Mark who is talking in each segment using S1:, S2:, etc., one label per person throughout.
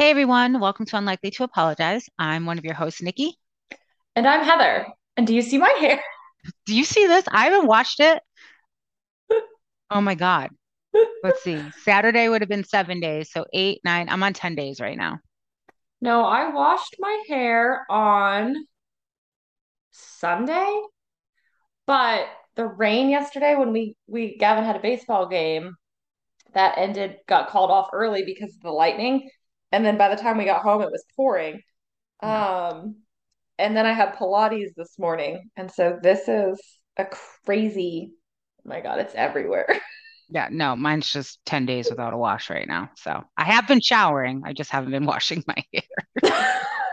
S1: Hey everyone, welcome to Unlikely to Apologize. I'm one of your hosts, Nikki.
S2: And I'm Heather. And do you see my hair?
S1: Do you see this? I haven't watched it. Oh my God. Let's see. Saturday would have been seven days. So eight, nine. I'm on 10 days right now.
S2: No, I washed my hair on Sunday, but the rain yesterday when we we Gavin had a baseball game that ended got called off early because of the lightning. And then by the time we got home it was pouring. Um and then I had Pilates this morning. And so this is a crazy, oh my God, it's everywhere.
S1: Yeah. No, mine's just 10 days without a wash right now. So I have been showering. I just haven't been washing my hair.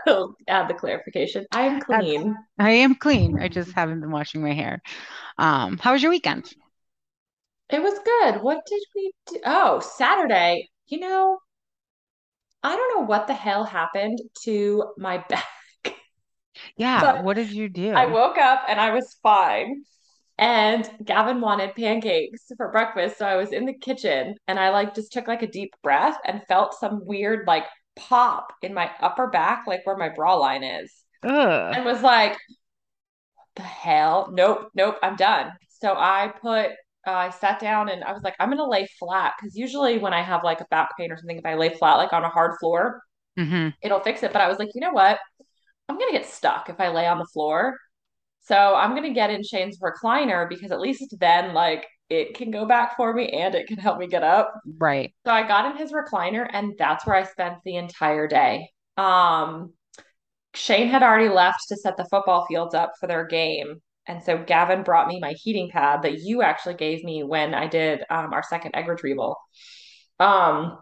S2: I'll add the clarification. I'm clean.
S1: I am clean. I just haven't been washing my hair. Um, how was your weekend?
S2: It was good. What did we do? Oh, Saturday. You know, I don't know what the hell happened to my back,
S1: Yeah.
S2: but
S1: What did you do?
S2: I woke up and I was fine. And Gavin wanted pancakes for breakfast. So I was in the kitchen and I like just took like a deep breath and felt some weird like pop in my upper back, like where my bra line is.
S1: Ugh.
S2: And was like, the hell? Nope, nope, I'm done. So I put, I sat down and I was like, I'm gonna lay flat because usually when I have like a back pain or something, if I lay flat like on a hard floor,
S1: hmm
S2: it'll fix it. But I was like, you know what? I'm gonna get stuck if I lay on the floor. So I'm gonna get in Shane's recliner because at least then like it can go back for me and it can help me get up.
S1: Right.
S2: So I got in his recliner and that's where I spent the entire day. Um, Shane had already left to set the football fields up for their game. And so Gavin brought me my heating pad that you actually gave me when I did um, our second egg retrieval. Um,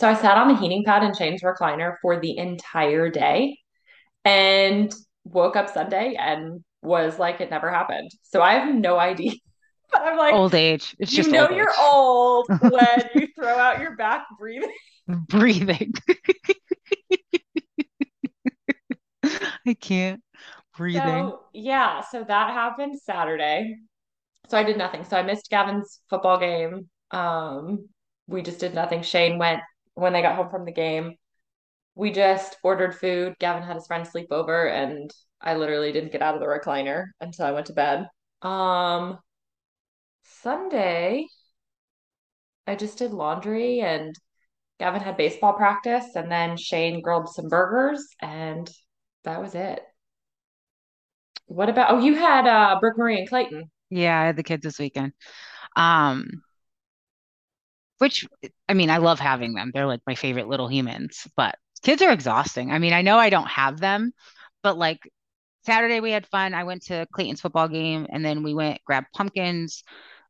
S2: so I sat on the heating pad in Shane's recliner for the entire day and woke up Sunday and was like, it never happened. So I have no idea. But I'm like,
S1: Old age. It's
S2: you
S1: just
S2: know,
S1: old
S2: you're
S1: age.
S2: old when you throw out your back breathing.
S1: Breathing. I can't. Breathing.
S2: So, yeah, so that happened Saturday. So I did nothing. So I missed Gavin's football game. Um, we just did nothing. Shane went when they got home from the game. We just ordered food. Gavin had his friend sleep over, and I literally didn't get out of the recliner until I went to bed. Um, Sunday, I just did laundry, and Gavin had baseball practice, and then Shane grilled some burgers, and that was it. What about, oh, you had uh Brooke Marie and Clayton.
S1: Yeah, I had the kids this weekend. Um, which I mean, I love having them. They're like my favorite little humans, but kids are exhausting. I mean, I know I don't have them, but like Saturday we had fun. I went to Clayton's football game and then we went grabbed pumpkins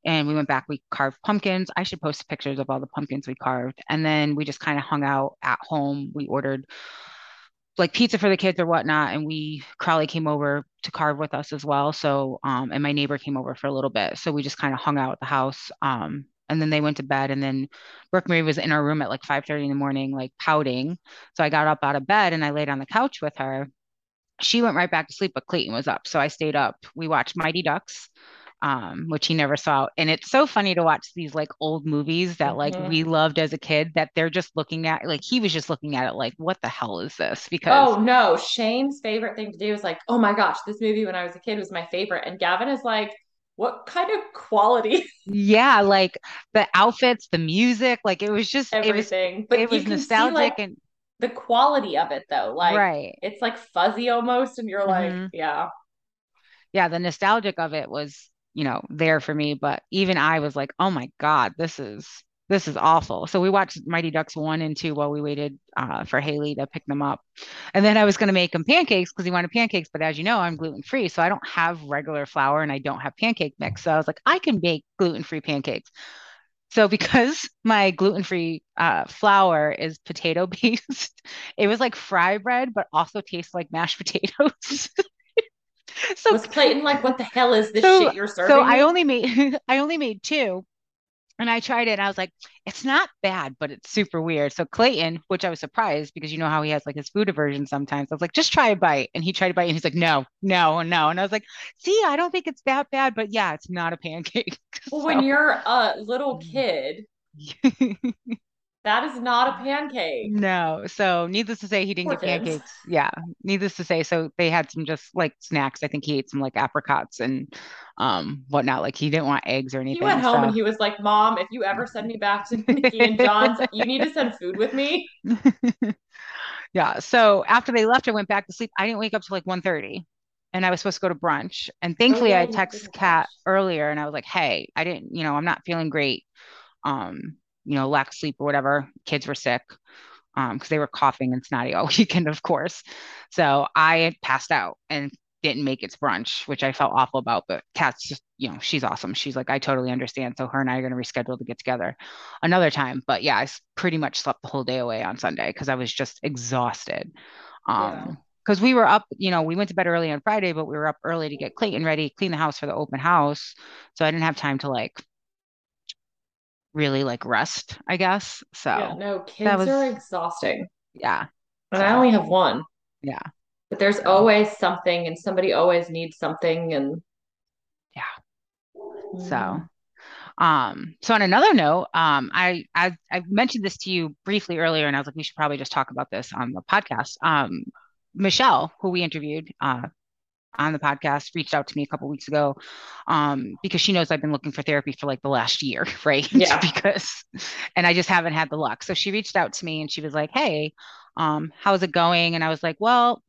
S1: and we went back. We carved pumpkins. I should post pictures of all the pumpkins we carved. And then we just kind of hung out at home. We ordered like pizza for the kids or whatnot. And we Crowley came over to carve with us as well. So um and my neighbor came over for a little bit. So we just kind of hung out at the house. Um and then they went to bed and then Brooke Marie was in our room at like 5:30 in the morning, like pouting. So I got up out of bed and I laid on the couch with her. She went right back to sleep, but Clayton was up. So I stayed up. We watched Mighty Ducks um, which he never saw. And it's so funny to watch these like old movies that like we
S2: Mhm.
S1: loved as a kid that they're just looking at like he was just looking at it like, what the hell is this? Because
S2: Oh no, Shane's favorite thing to do is like, oh my gosh, this movie when I was a kid was my favorite. And Gavin is like, what kind of quality
S1: yeah, like the outfits, the music, like it was just it was
S2: everything.
S1: it
S2: But you
S1: was
S2: can see
S1: nostalgic
S2: like
S1: and
S2: the quality of it though. Like
S1: right.
S2: it's like fuzzy almost, and you're like,
S1: hmm
S2: yeah.
S1: Yeah, the nostalgic of it was, you know, there for me, but even I was like, oh my God, this is this is awful. So we watched Mighty Ducks one and two while we waited uh, for Haley to pick them up. And then I was going to make him pancakes because he wanted pancakes. But as you know, I'm gluten free. So I don't have regular flour and I don't have pancake mix. So I was like, I can bake gluten free pancakes. So because my gluten free uh, flour is potato based, it was like fry bread, but also tastes like mashed potatoes. so
S2: Was Clayton like, what the hell is this
S1: so
S2: shit you're serving?"
S1: so
S2: I
S1: only made I only made two and I tried it and I was like, it's not bad, but it's super weird. So Clayton, which I was surprised because you know how he has like his food aversion sometimes. I was like, just try a bite. And he tried a bite and he's like, no, no, no. And I was like, see, I don't think it's that bad, but yeah, it's not a pancake.
S2: Well, when you're a little mm. kid, That is not a pancake.
S1: No. So needless to say, he didn't
S2: Poor
S1: get
S2: kids.
S1: pancakes. Yeah. Needless to say, so they had some just like snacks. I think he ate some like apricots and um whatnot. Like he didn't want eggs or anything.
S2: He went home
S1: So
S2: and he was like, Mom, if you ever send me back to Nikki and John's, you need to send food with me.
S1: yeah. So after they left, I went back to sleep. I didn't wake up till like 1:30 and I was supposed to go to brunch. And
S2: Oh
S1: thankfully
S2: yeah,
S1: I
S2: you have to
S1: texted. Kat earlier and I was like, hey, I didn't, you know, I'm not feeling great. Um, you know, lack of sleep or whatever. Kids were sick. um, because they were coughing and snotty all weekend, of course. So I had passed out and didn't make it to brunch, which I felt awful about. But Kat's just, you know, she's awesome. She's like, I totally understand. So her and I are going to reschedule to get together another time. But yeah, I pretty much slept the whole day away on Sunday because I was just exhausted.
S2: Yeah.
S1: Um, because we were up, you know, we went to bed early on Friday, but we were up early to get Clayton ready, clean the house for the open house. So I didn't have time to like really like rest, I guess.
S2: Yeah,
S1: So
S2: no,
S1: that
S2: kids
S1: was,
S2: are exhausting.
S1: yeah.
S2: And I only have one,
S1: yeah.
S2: but there's
S1: So
S2: always something and somebody always needs something and
S1: yeah. So
S2: Mhm.
S1: um, so on another note, um, I, I I mentioned this to you briefly earlier, and I was like, we should probably just talk about this on the podcast. Um, Michelle, who we interviewed uh, on the podcast, reached out to me a couple weeks ago, um, because she knows I've been looking for therapy for like the last year, right?
S2: Yeah.
S1: Because, and I just haven't had the luck. So she reached out to me and she was like, "Hey, um, how's it going?" And I was like, "Well."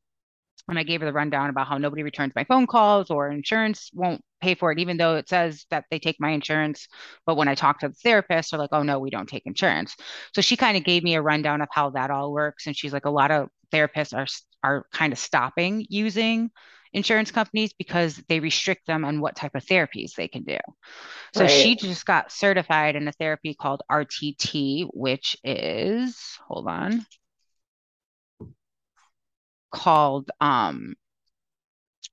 S1: And I gave her the rundown about how nobody returns my phone calls or insurance won't pay for it, even though it says that they take my insurance. But when I talk to the therapist, they're like, oh, no, we don't take insurance. So she kind of gave me a rundown of how that all works. And she's like, a lot of therapists are, are kind of stopping using insurance companies because they restrict them on what type of therapies they can do. So she just got certified in a therapy called RTT, which is, hold on, called um,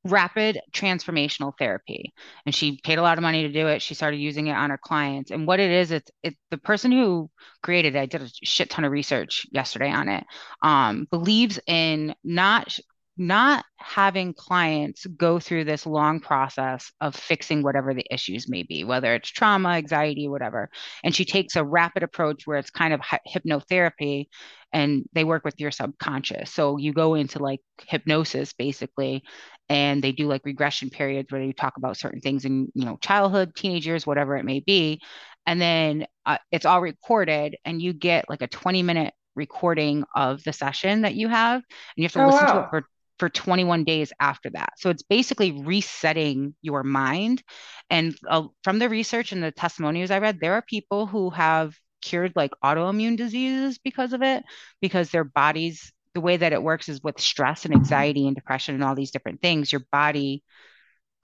S1: rapid transformational therapy. And she paid a lot of money to do it. She started using it on her clients. And what it is it's it's the person who created it i did a shit ton of research yesterday on it um believes in not not having clients go through this long process of fixing whatever the issues may be whether it's trauma anxiety whatever. And she takes a rapid approach where it's kind of hypnotherapy and they work with your subconscious. So you go into like hypnosis basically and they do like regression periods where they talk about certain things in you know childhood teenage years whatever it may be. And then uh, it's all recorded and you get like a 20 minute recording of the session that you have and you have to
S2: Oh
S1: listen to it for for 21 days after that. So it's basically resetting your mind. And uh, from the research and the testimonials i read there are people who have cured like autoimmune diseases because of it because their bodies the way that it works is with stress and anxiety and depression and all these different things, your body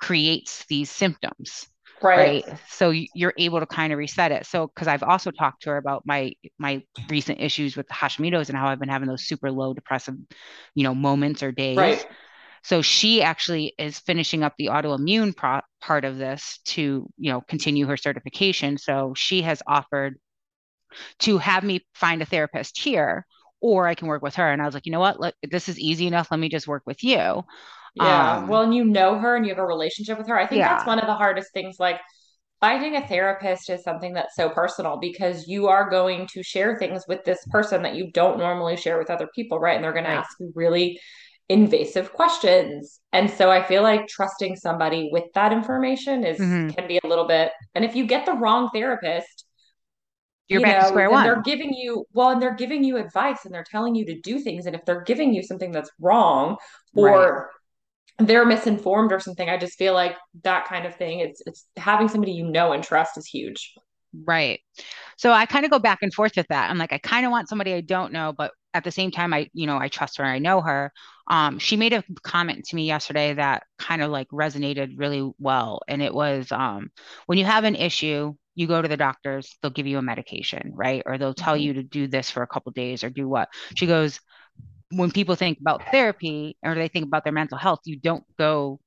S1: creates these symptoms,
S2: Right.
S1: right? So you're able to kind of reset it. So because I've also talked to her about my my recent issues with the Hashimoto's and how I've been having those super low depressive, you know, moments or days.
S2: Right.
S1: So she actually is finishing up the autoimmune pro- part of this to, you know, continue her certification. So she has offered to have me find a therapist here or I can work with her. And I was like, you know what? Let, this is easy enough. Let me just work with you.
S2: Yeah. Well,
S1: Um,
S2: and you know her and you have a relationship with her. I think that's one of the hardest things. Like finding a therapist is something that's so personal because you are going to share things with this person that you don't normally share with other people, right? And they're going to ask you really invasive questions. And so I feel like trusting somebody with that information is
S1: hmm
S2: can be a little bit, and if you get the wrong therapist,
S1: You're
S2: you
S1: back to
S2: know,
S1: square
S2: then they're giving you, well, and they're giving you advice and they're telling you to do things. And if they're giving you something that's wrong
S1: Right.
S2: They're misinformed or something, I just feel like that kind of thing, it's it's having somebody you know and trust is huge.
S1: Right. So I kind of go back and forth with that. I'm like, I kind of want somebody I don't know, but at the same time, I, you know, I trust her, I know her. Um, she made a comment to me yesterday that kind of like resonated really well. And it was um, when you have an issue, you go to the doctors, they'll give you a medication, right? Or they'll tell
S2: Mhm.
S1: you to do this for a couple days or do what. She goes, when people think about therapy or they think about their mental health, you don't go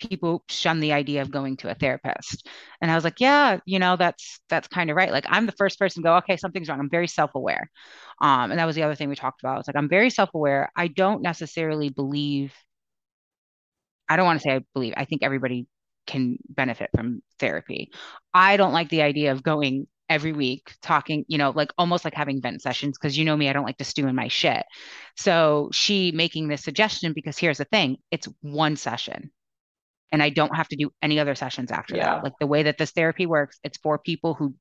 S1: people shun the idea of going to a therapist. And I was like, yeah, you know, that's that's kind of right. Like I'm the first person to go, okay, something's wrong. I'm very self-aware. Um, and that was the other thing we talked about. It's like I'm very self-aware. I don't necessarily believe, I don't want to say I believe, I think everybody can benefit from therapy. I don't like the idea of going every week talking, you know, like almost like having vent sessions because you know me, I don't like to stew in my shit. So she making this suggestion because here's the thing, it's one session and I don't have to do any other sessions after
S2: Yeah.
S1: that. Like the way that this therapy works, it's for people who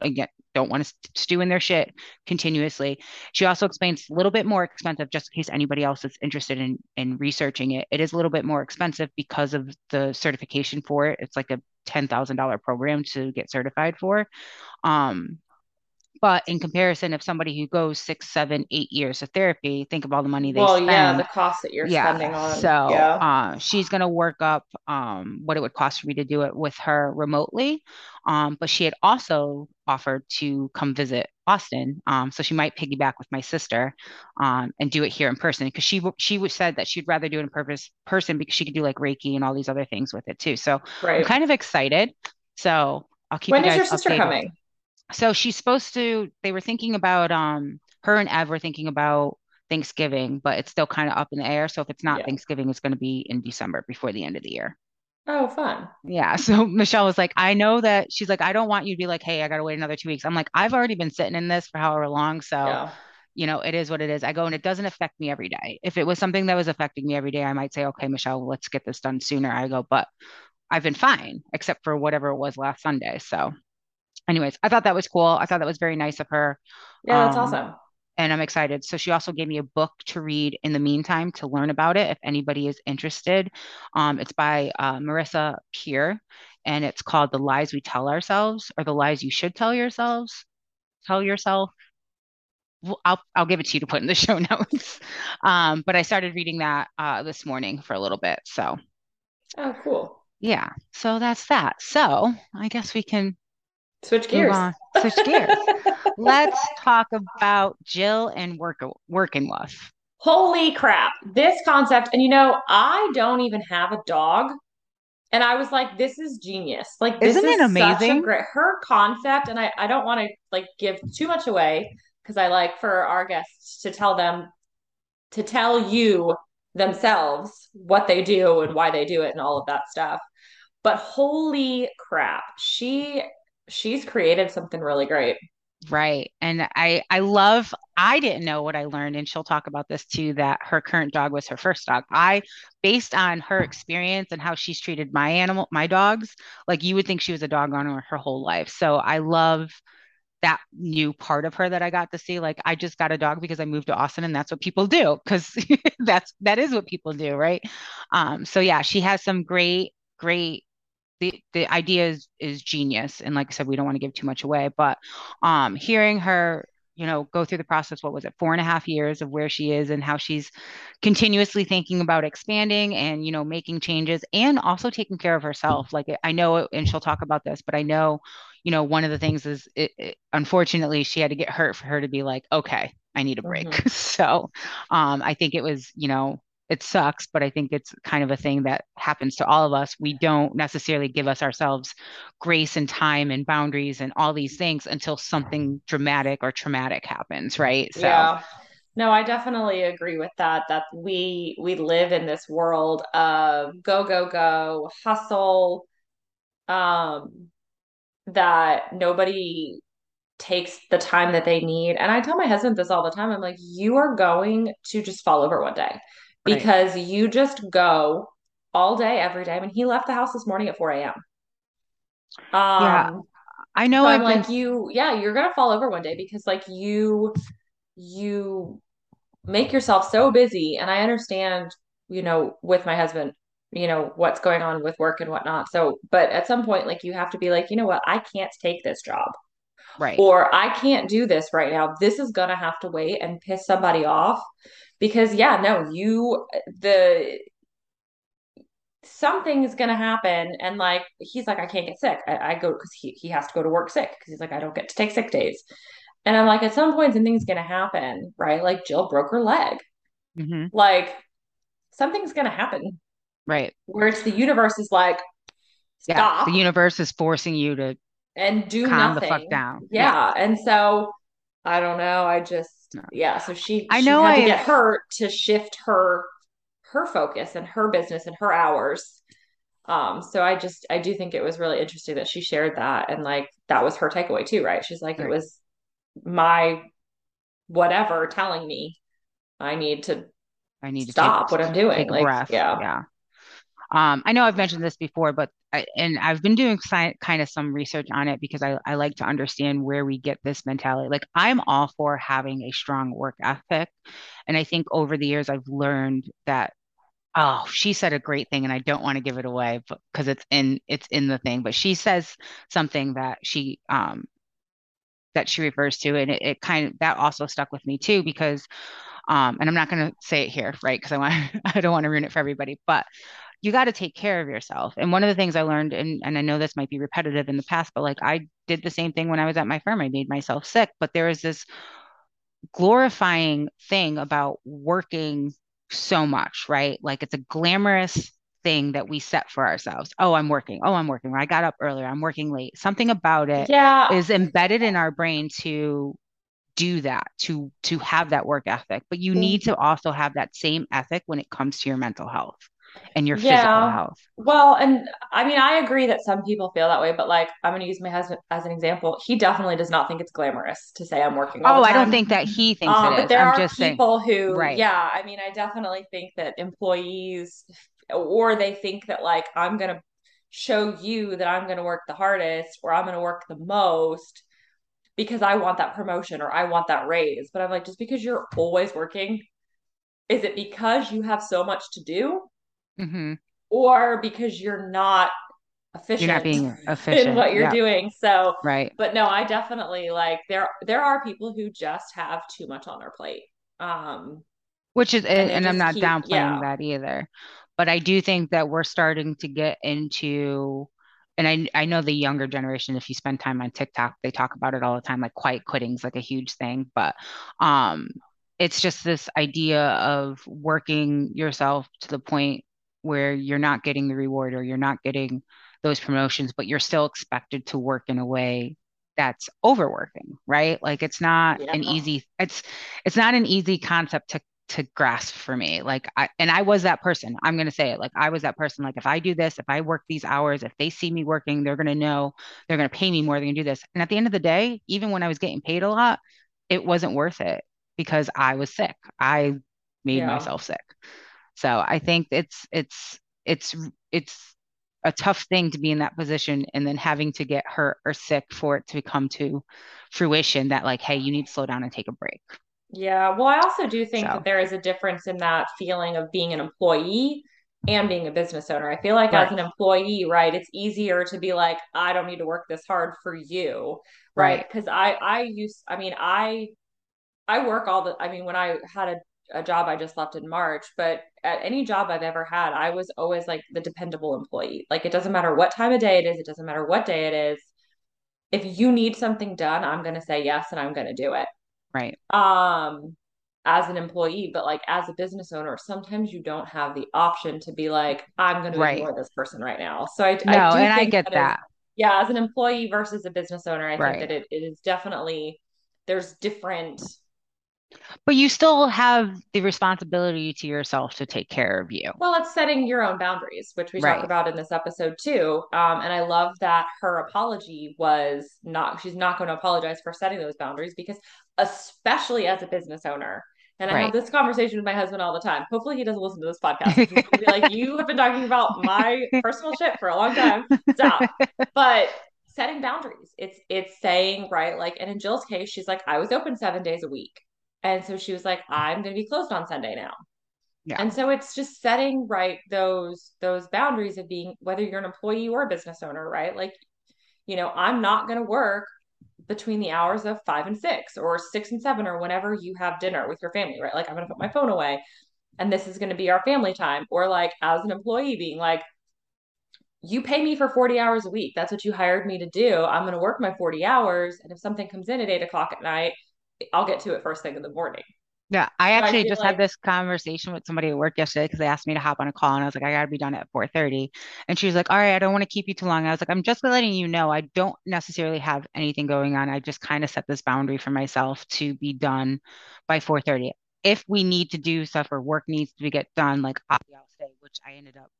S1: again don't want to stew in their shit continuously. She also explains a little bit more expensive, just in case anybody else is interested in in researching it. It is a little bit more expensive because of the certification for it. It's like a ten thousand dollar program to get certified for. Um, but in comparison, if somebody who goes six, seven, eight years of therapy, think of all the money they
S2: Well,
S1: spend.
S2: yeah, the cost that you're
S1: Yeah.
S2: spending on.
S1: So
S2: yeah.
S1: uh, she's going to work up um, what it would cost for me to do it with her remotely. Um, but she had also offered to come visit Boston. Um, so she might piggyback with my sister um, and do it here in person because she she said that she'd rather do it in purpose person because she could do like Reiki and all these other things with it too. So I'm kind of excited. So I'll keep
S2: When
S1: you
S2: is
S1: guys
S2: your sister
S1: updated.
S2: coming?
S1: So she's supposed to, they were thinking about, um, her and Ev were thinking about Thanksgiving, but it's still kind of up in the air. So if it's not
S2: Yeah.
S1: Thanksgiving, it's going to be in December before the end of the year.
S2: Oh, fun.
S1: Yeah. So Michelle was like, I know that she's like, I don't want you to be like, hey, I got to wait another two weeks. I'm like, I've already been sitting in this for however long. So,
S2: Yeah.
S1: you know, it is what it is. I go and it doesn't affect me every day. If it was something that was affecting me every day, I might say, okay, Michelle, let's get this done sooner. I go, but I've been fine except for whatever it was last Sunday. So, anyways, I thought that was cool. I thought that was very nice of her.
S2: Yeah, that's
S1: Um,
S2: awesome.
S1: and I'm excited. So she also gave me a book to read in the meantime to learn about it if anybody is interested. Um, it's by uh, Marissa Peer, and it's called The Lies We Tell Ourselves or The Lies You Should Tell Yourselves. Tell yourself. Well, I'll I'll give it to you to put in the show notes. Um, but I started reading that uh, this morning for a little bit. So
S2: Oh, cool.
S1: yeah, so that's that. So I guess we can
S2: Switch gears.
S1: on. Switch gears. Let's talk about Jill and work working with.
S2: Holy crap. This concept, and you know, I don't even have a dog. And I was like, this is genius. Like, this
S1: Isn't it
S2: is a
S1: amazing?
S2: great her concept. And I, I don't want to like give too much away because I like for our guests to tell them to tell you themselves what they do and why they do it and all of that stuff. But holy crap, she she's created something really great.
S1: Right. And I I love I didn't know what I learned and she'll talk about this too that her current dog was her first dog. I based on her experience and how she's treated my animal my dogs, like you would think she was a dog owner her whole life. So I love that new part of her that I got to see. Like I just got a dog because I moved to Austin and that's what people do because that's that is what people do, right? Um so yeah, she has some great great the the idea is is genius. And like i said we don't want to give too much away but um hearing her you know go through the process what was it four and a half years of where she is and how she's continuously thinking about expanding and you know making changes and also taking care of herself. Like i know and she'll talk about this but i know you know one of the things is it, it, unfortunately she had to get hurt for her to be like okay i need a break.
S2: Mhm.
S1: so um i think it was you know it sucks, but I think it's kind of a thing that happens to all of us. We don't necessarily give us ourselves grace and time and boundaries and all these things until something dramatic or traumatic happens, right? So,
S2: Yeah. No, I definitely agree with that, that we we live in this world of go, go, go, hustle, um, that nobody takes the time that they need. And I tell my husband this all the time. I'm like, you are going to just fall over one day
S1: right.
S2: because you just go all day, every day. I mean, he left the house this morning at 4 a.m.
S1: Yeah,
S2: Um,
S1: I know
S2: so I'm
S1: been,
S2: like, you, yeah, you're gonna fall over one day because like you you make yourself so busy. And I understand, you know, with my husband, you know, what's going on with work and whatnot. So, but at some point, like you have to be like, you know what, I can't take this job
S1: right.
S2: or I can't do this right now. This is gonna have to wait and piss somebody off because yeah, no, you the something is gonna happen and like he's like, I can't get sick. I, I go because he he has to go to work sick because he's like, I don't get to take sick days. And I'm like, at some point something's gonna happen, right? Like Jill broke her leg.
S1: hmm
S2: Like something's gonna happen
S1: Right.
S2: where it's the universe is like,
S1: Yeah. The universe is forcing you to
S2: and do
S1: calm the fuck
S2: nothing.
S1: down. Yeah.
S2: Yeah. And so I don't know. I just. Yeah. So she
S1: I
S2: she
S1: know
S2: had to
S1: I've,
S2: get hurt to shift her her focus and her business and her hours. Um, so I just I do think it was really interesting that she shared that and like that was her takeaway too, right? She's like, it was my whatever telling me I need to
S1: I need to
S2: stop what I'm doing. Like,
S1: breath.
S2: yeah.
S1: Yeah. Um, I know I've mentioned this before, but And I've been doing kind of some research on it because I, I like to understand where we get this mentality. Like I'm all for having a strong work ethic. And I think over the years I've learned that, oh, she said a great thing and I don't want to give it away because it's in it's in the thing. But she says something that she um that she refers to and it, it kind of that also stuck with me too because um and I'm not going to say it here, right? Because I want I don't want to ruin it for everybody, but you got to take care of yourself. And one of the things I learned, and, and I know this might be repetitive in the past, but like I did the same thing when I was at my firm. I made myself sick, but there is this glorifying thing about working so much, right? Like it's a glamorous thing that we set for ourselves. Oh, I'm working. Oh, I'm working. I got up earlier. I'm working late. Something about it
S2: Yeah.
S1: is embedded in our brain to do that to to have that work ethic but you mm-hmm. need to also have that same ethic when it comes to your mental health and your physical health
S2: Well, and I mean, I agree that some people feel that way, but like, I'm going to use my husband as an example. He definitely does not think it's glamorous to say I'm working all the
S1: oh i don't think that he thinks it
S2: Um, but there
S1: i'm
S2: are
S1: just saying
S2: people who,
S1: right
S2: yeah, I mean, I definitely think that employees, or they think that like, I'm going to show you that I'm going to work the hardest or I'm going to work the most because I want that promotion or I want that raise. But I'm like, just because you're always working, is it because you have so much to do?
S1: Hmm
S2: or because you're not efficient
S1: you're not being efficient in
S2: what you're
S1: yeah
S2: doing. So,
S1: right
S2: but no, I definitely like there there are people who just have too much on their plate. Um
S1: which is
S2: and
S1: and i'm not
S2: keep
S1: downplaying
S2: yeah.
S1: that either but i do think that we're starting to get into and I, I know the younger generation, if you spend time on TikTok, they talk about it all the time, like quiet quitting is like a huge thing. But um, it's just this idea of working yourself to the point where you're not getting the reward or you're not getting those promotions, but you're still expected to work in a way that's overworking, right? Like it's not
S2: Yeah.
S1: an easy, it's it's not an easy concept to to grasp for me. Like I and I was that person. I'm gonna say it. Like I was that person. Like if I do this, if I work these hours, if they see me working, they're gonna know they're gonna pay me more. They're gonna do this. And at the end of the day, even when I was getting paid a lot, it wasn't worth it because I was sick. I made
S2: Yeah.
S1: myself sick. So I think it's it's it's it's a tough thing to be in that position and then having to get hurt or sick for it to come to fruition that like, hey, you need to slow down and take a break.
S2: Yeah. Well, I also do think that there is a difference in that feeling of being an employee and being a business owner. I feel like as an employee, right, it's easier to be like, I don't need to work this hard for you, right?
S1: right,
S2: Because I I use I mean, I I work all the, I mean, when I had a, a job I just left in March, but at any job I've ever had, I was always like the dependable employee. Like it doesn't matter what time of day it is, it doesn't matter what day it is. If you need something done, I'm going to say yes and I'm going to do it.
S1: right,
S2: Um, as an employee, but like as a business owner, sometimes you don't have the option to be like, I'm going to
S1: right.
S2: ignore this person right now. So I, I
S1: No,
S2: do
S1: and I get
S2: that yeah, as an employee versus a business owner, I think that it, it is definitely, there's different
S1: But you still have the responsibility to yourself to take care of you.
S2: Well, it's setting your own boundaries, which we talk about in this episode too. Um, and I love that her apology was not, she's not going to apologize for setting those boundaries because, especially as a business owner, and I have this conversation with my husband all the time. Hopefully, he doesn't listen to this podcast like, You have been talking about my personal shit for a long time. Stop. But setting boundaries, it's, it's saying, right, like, and in Jill's case, she's like, I was open seven days a week. And so she was like, I'm going to be closed on Sunday now.
S1: Yeah.
S2: and so it's just setting right those those boundaries of being whether you're an employee or a business owner right? Like you know i'm not going to work between the hours of five and six or six and seven or whenever you have dinner with your family right? Like i'm going to put my phone away and this is going to be our family time. Or like as an employee being like you pay me for 40 hours a week. That's what you hired me to do. I'm going to work my 40 hours. And if something comes in at eight o'clock at night i'll get to it first thing in the morning
S1: Yeah. I
S2: i
S1: actually
S2: feel
S1: just had this conversation with somebody at work yesterday because they asked me to hop on a call and I was like, I gotta be done at 4:30. And she was like, All right, I don't want to keep you too long. I was like, I'm just letting you know I don't necessarily have anything going on. I just kind of set this boundary for myself to be done by 4:30. If we need to do stuff or work needs to get done, like I'll stay, which I ended up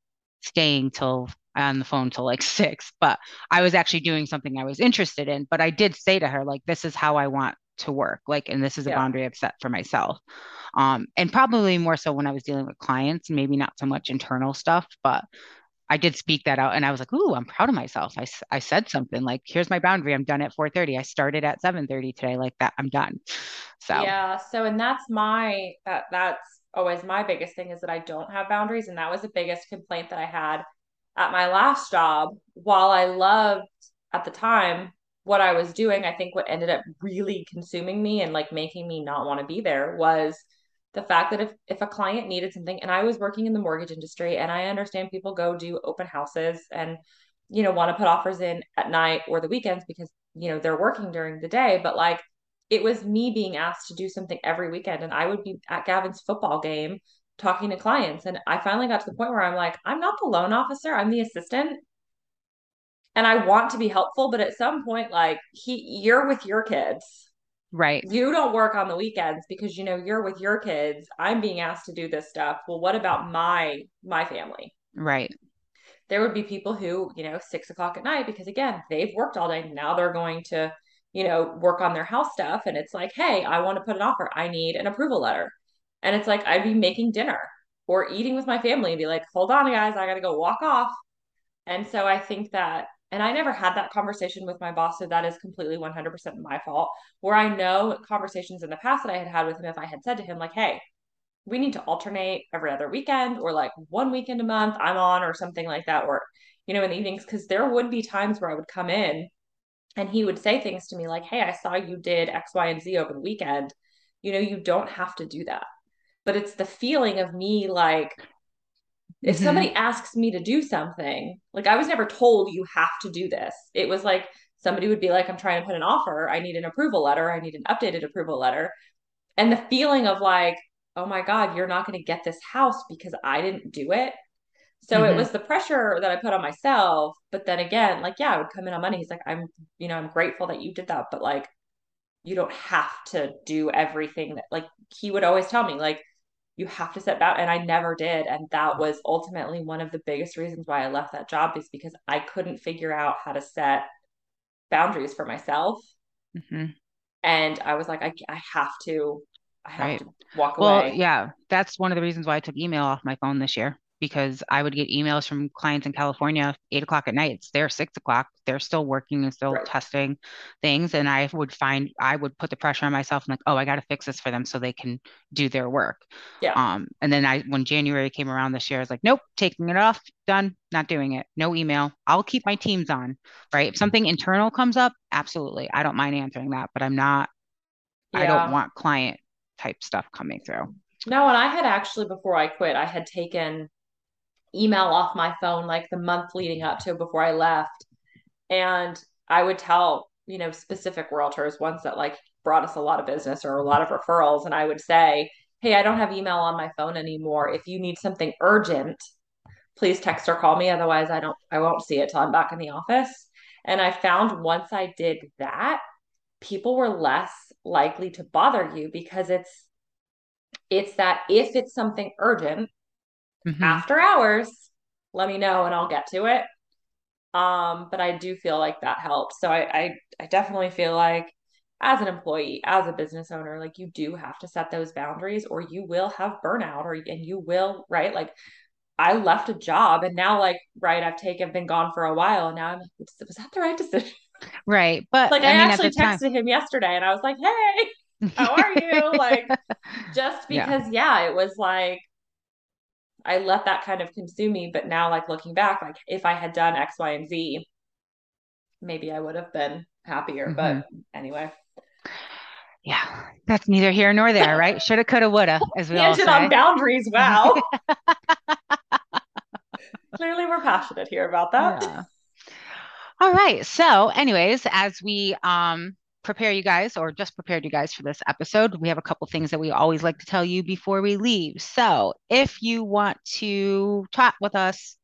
S1: staying till on the phone till like six, but I was actually doing something I was interested in. But I did say to her, like, this is how I want to work, like, and this is a
S2: Yeah.
S1: boundary I've set for myself. Um, and probably more so when I was dealing with clients, maybe not so much internal stuff, but I did speak that out and I was like, ooh, I'm proud of myself. I, I said something like, here's my boundary. I'm done at 4:30. I started at 7:30 today. Like that, I'm done. So
S2: Yeah. So, and that's my that that's always my biggest thing is that I don't have boundaries, and that was the biggest complaint that I had at my last job. While I loved at the time what I was doing, I think what ended up really consuming me and like making me not want to be there was the fact that if if a client needed something, and I was working in the mortgage industry, and I understand people go do open houses and you know want to put offers in at night or the weekends because you know they're working during the day, but like it was me being asked to do something every weekend and I would be at Gavin's football game talking to clients and I finally got to the point where I'm like I'm not the loan officer I'm the assistant and I want to be helpful but at some point like he you're with your kids.
S1: Right,
S2: you don't work on the weekends because you know you're with your kids. I'm being asked to do this stuff. Well what about my my family?
S1: Right.
S2: there would be people who you know six o'clock at night because again they've worked all day. Now they're going to you know work on their house stuff. And it's like hey i want to put an offer. I need an approval letter. And it's like i'd be making dinner or eating with my family and be like hold on guys. I gotta go walk off. And so i think that and i never had that conversation with my boss so that is completely 100% my fault. Where i know conversations in the past that i had had with him if i had said to him like hey we need to alternate every other weekend or like one weekend a month I'm on or something like that or you know in the evenings because there would be times where I would come in and he would say things to me like hey I saw you did X Y and Z over the weekend. You know you don't have to do that. But it's the feeling of me like if
S1: hmm
S2: somebody asks me to do something like I was never told you have to do this it was like somebody would be like I'm trying to put an offer I need an approval letter I need an updated approval letter and the feeling of like, oh my God, you're not going to get this house because I didn't do it. So it
S1: hmm
S2: was the pressure that I put on myself. But then again, like, yeah, I would come in on money. He's like, I'm, you know, I'm grateful that you did that, but like, you don't have to do everything that, like, he would always tell me, like, you have to set that. And I never did. And that was ultimately one of the biggest reasons why I left that job is because I couldn't figure out how to set boundaries for myself.
S1: hmm
S2: And I was like, I, I have to, I have
S1: Right.
S2: to walk
S1: Well,
S2: away.
S1: yeah, that's one of the reasons why I took email off my phone this year because I would get emails from clients in California eight o'clock at night. It's their six o'clock. They're still working and still
S2: Right.
S1: testing things. And I would find I would put the pressure on myself and like, oh, I got to fix this for them so they can do their work.
S2: Yeah.
S1: Um, and then I when January came around this year, I was like, nope, taking it off, done, not doing it. No email. I'll keep my teams on, right? If something internal comes up, absolutely. I don't mind answering that, but I'm not, yeah. I don't want client type stuff coming through.
S2: No, and I had actually, before I quit, I had taken email off my phone like the month leading up to before I left. And I would tell, you know, specific realtors, ones that like brought us a lot of business or a lot of referrals. And I would say, hey, I don't have email on my phone anymore. If you need something urgent, please text or call me. Otherwise, I don't, I won't see it till I'm back in the office. And I found once I did that, people were less likely to bother you because it's it's that if it's something urgent
S1: hmm
S2: after hours, let me know and I'll get to it. Um, but I do feel like that helps. So I, I, I definitely feel like as an employee, as a business owner, like you do have to set those boundaries or you will have burnout or and you will, right? Like I left a job and now like, right, I've taken been gone for a while and now I'm like, was that the right decision?
S1: Right. But
S2: Like
S1: I
S2: I
S1: mean,
S2: actually
S1: the time,
S2: texted him yesterday and I was like, hey, how are you? Like just
S1: yeah.
S2: because yeah, it was like I let that kind of consume me. But now, like looking back, like if I had done X, Y, and Z, maybe I would have been happier.
S1: hmm
S2: But anyway,
S1: Yeah. That's neither here nor there, right? Shoulda, coulda, woulda, as we all
S2: tangent on boundaries. Wow. Clearly, we're passionate here about that.
S1: Yeah. All right. So, anyways, as we um prepare you guys or just prepared you guys for this episode, we have a couple things that we always like to tell you before we leave. So, if you want to chat with us,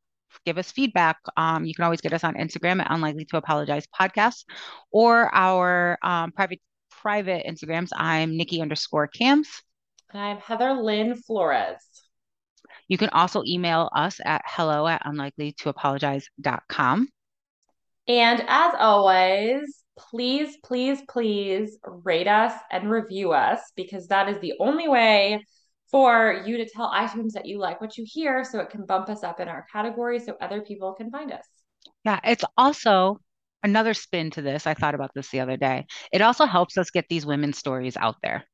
S1: give us feedback, um, you can always get us on Instagram at Unlikely to Apologize Podcast or our um, private private Instagrams. I'm Nikki underscore Cams.
S2: And I'm Heather Lynn Flores.
S1: You can also email us at hello at unlikelytoapologize.com.
S2: And as always, please, please, please rate us and review us because that is the only way for you to tell iTunes that you like what you hear so it can bump us up in our category so other people can find us.
S1: Yeah, it's also another spin to this. I thought about this the other day. It also helps us get these women's stories out there.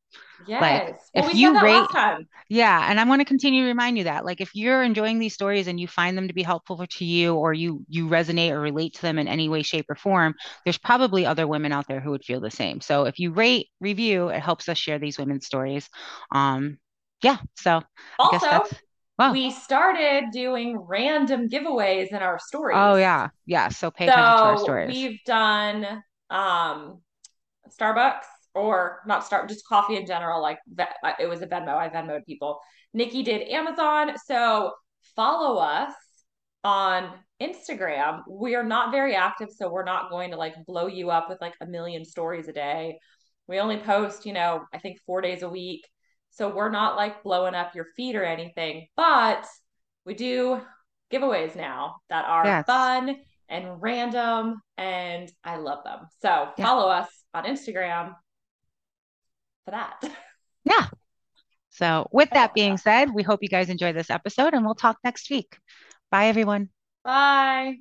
S2: Yes.
S1: Like
S2: well,
S1: if
S2: we
S1: you rate,
S2: last time.
S1: yeah, and I want to continue to remind you that, like, if you're enjoying these stories and you find them to be helpful to you, or you you resonate or relate to them in any way, shape, or form, there's probably other women out there who would feel the same. So if you rate, review, it helps us share these women's stories. Um, yeah. So I guess
S2: Also,
S1: well.
S2: we started doing random giveaways in our stories.
S1: Oh yeah, yeah. So pay attention to our
S2: So
S1: stories.
S2: we've done um Starbucks or not Star just coffee in general. Like that, it was a Venmo. I Venmoed people. Nikki did Amazon. So follow us on Instagram. We are not very active, so we're not going to like blow you up with like a million stories a day. We only post, you know, I think four days a week. So we're not like blowing up your feet or anything, but we do giveaways now that are
S1: Yes.
S2: fun and random and I love them. So
S1: Yeah.
S2: follow us on Instagram for that.
S1: Yeah. So with that being said, we hope you guys enjoy this episode, and we'll talk next week. Bye, everyone.
S2: Bye.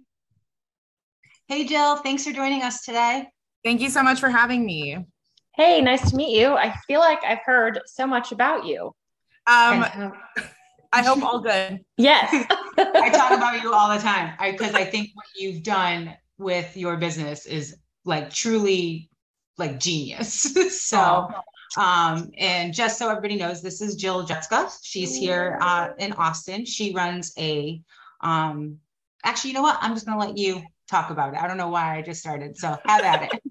S3: Hey, Jill, thanks for joining us today.
S4: Thank you so much for having me.
S2: Hey, nice to meet you. I feel like I've heard so much about you.
S4: Um,
S3: And, uh,
S4: I hope all good.
S2: Yes.
S3: I talk about you all the time because I, think what you've done with your business is like truly like genius. so, um, and just so everybody knows, this is Jill Dretzka. She's here uh, in Austin. She runs a, um, actually, you know what? I'm just gonna let you talk about it. I don't know why I just started. So have at it.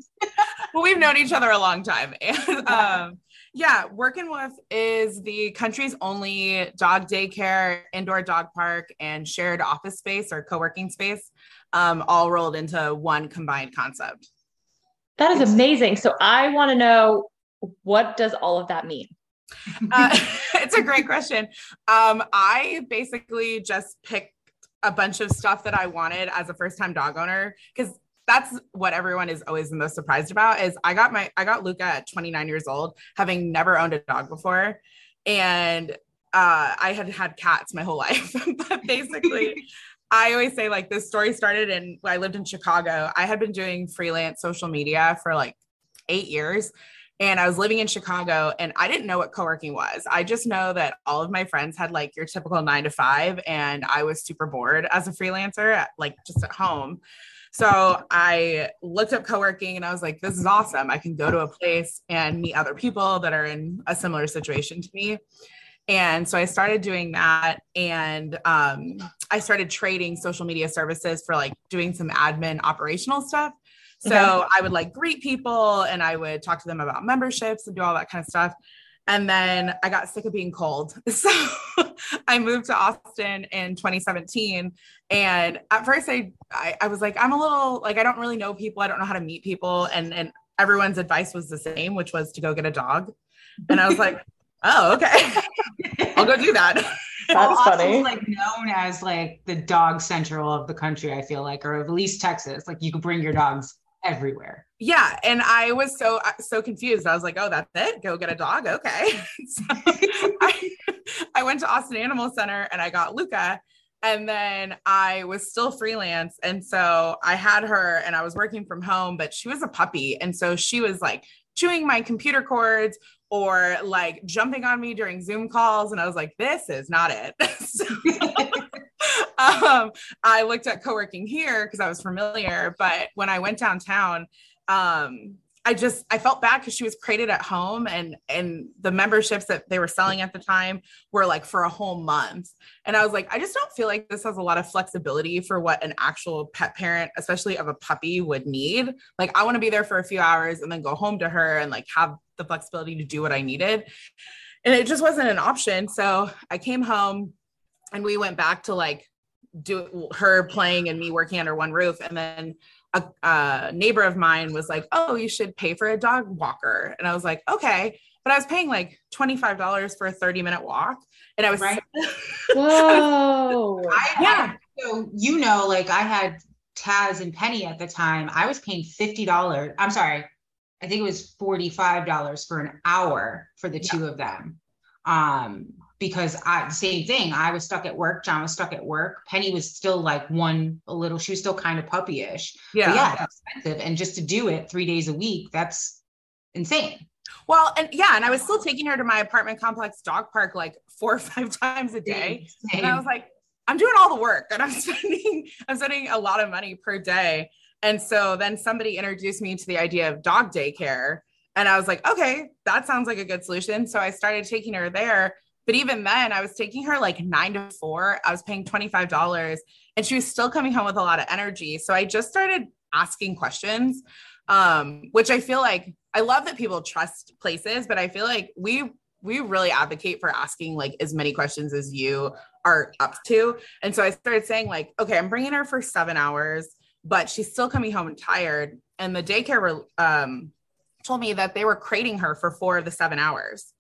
S4: Well, we've known each other a long time. And um, yeah, Work & Woof is the country's only dog daycare, indoor dog park, and shared office space or co working space, um, all rolled into one combined concept.
S2: that is amazing. So I want to know what does all of that mean?
S4: Uh, it's a great question. Um, I basically just picked a bunch of stuff that I wanted as a first time dog owner because that's what everyone is always the most surprised about is I got my I got Lucca at 29 years old having never owned a dog before and uh, I had had cats my whole life but basically I always say like this story started in I lived in Chicago I had been doing freelance social media for like 8 years and I was living in Chicago and I didn't know what co-working was. I just know that all of my friends had like your typical 9 to 5 and I was super bored as a freelancer like just at home. So I looked up co-working and I was like this is awesome. I can go to a place and meet other people that are in a similar situation to me. And so I started doing that and um, I started trading social media services for like doing some admin operational stuff. So
S2: Okay.
S4: I would like greet people and I would talk to them about memberships and do all that kind of stuff. And then I got sick of being cold. So I moved to Austin in 2017. And at first I, I I was like, I'm a little like I don't really know people. I don't know how to meet people. And and everyone's advice was the same, which was to go get a dog. And I was like, oh, okay. I'll go do that.
S2: That's
S3: Austin's,
S2: funny.
S3: like known as like the dog central of the country, I feel like, or at least Texas. Like you could bring your dogs everywhere.
S4: yeah and i was so uh, so confused. I was like oh that's it? Go get a dog? Okay. So I, I went to austin animal center and i got lucca and then i was still freelance and so i had her and i was working from home but she was a puppy and so she was like chewing my computer cords or like jumping on me during zoom calls and i was like this is not it So, um, I looked at co-working here because I was familiar, but when I went downtown, um, I just I felt bad because she was created at home and and the memberships that they were selling at the time were like for a whole month. And I was like, I just don't feel like this has a lot of flexibility for what an actual pet parent, especially of a puppy, would need. Like I want to be there for a few hours and then go home to her and like have the flexibility to do what I needed. And it just wasn't an option. So I came home and we went back to like do her playing and me working under one roof and then a, a neighbor of mine was like oh you should pay for a dog walker and i was like okay but I was paying like $25 for a 30 minute walk. And I was
S1: Right.
S2: Whoa.
S1: I
S4: Yeah.
S1: so you know, like I had Taz and Penny at the time. I was paying fifty dollars. I'm sorry, I think it was forty five dollars for an hour for the two of them. Um, because I same thing. I was stuck at work. John was stuck at work. Penny was still like one a little. She was still kind of puppyish.
S4: yeah.
S1: But yeah, expensive, and just to do it three days a week, that's insane.
S4: Well, and yeah, and I was still taking her to my apartment complex dog park like four or five times a day.
S1: Same.
S4: And I was like, I'm doing all the work and I'm spending, I'm spending a lot of money per day. And so then somebody introduced me to the idea of dog daycare. And I was like, okay, that sounds like a good solution. So I started taking her there. But even then, I was taking her like nine to four. I was paying $25 and she was still coming home with a lot of energy. So I just started asking questions, um, which I feel like I love that people trust places, but I feel like we we really advocate for asking like as many questions as you are up to. And so I started saying like, okay, I'm bringing her for seven hours, but she's still coming home tired. And the daycare um, told me that they were crating her for four of the seven hours.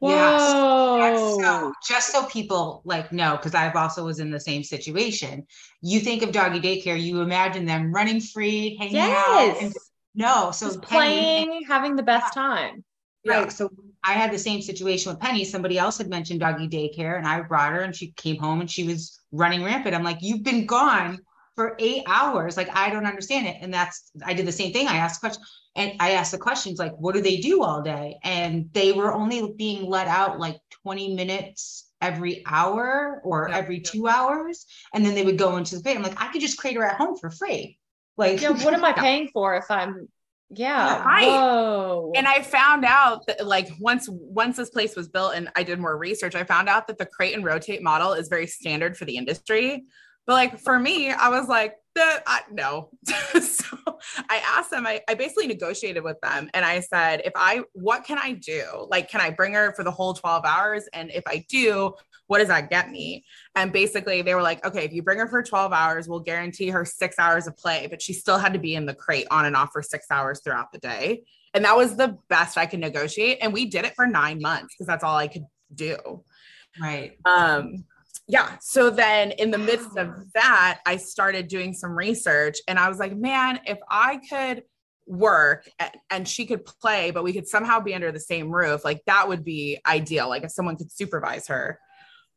S1: Yes.
S2: Whoa.
S1: so just so people like know, because I've also was in the same situation. You think of doggy daycare, you imagine them running free, hanging out. And,
S2: Yes.
S1: no, so Penny,
S2: playing, having the best time.
S1: right. So I had the same situation with Penny. Somebody else had mentioned doggy daycare, and I brought her, and she came home and she was running rampant. I'm like, you've been gone for eight hours. Like, I don't understand it. And that's I did the same thing. I asked questions and I asked the questions like, what do they do all day? And they were only being let out like 20 minutes every hour or
S4: Yeah.
S1: every two hours. And then they would go into the pay. I'm like, I could just create her at home for free. Like,
S2: Yeah, what am I paying for if I'm yeah.
S4: Right.
S2: Whoa.
S4: And I found out that like once once this place was built and I did more research, I found out that the crate and rotate model is very standard for the industry. But like for me, I was like, the, I, no. so I asked them, I, I basically negotiated with them and I said, if I, what can I do? Like, can I bring her for the whole 12 hours? And if I do, what does that get me? And basically they were like, okay, if you bring her for 12 hours, we'll guarantee her six hours of play, but she still had to be in the crate on and off for six hours throughout the day. And that was the best I could negotiate. And we did it for nine months because that's all I could do.
S1: right.
S4: Um, yeah. So then in the midst of that, I started doing some research and I was like, man, if I could work and she could play, but we could somehow be under the same roof, like that would be ideal. Like if someone could supervise her.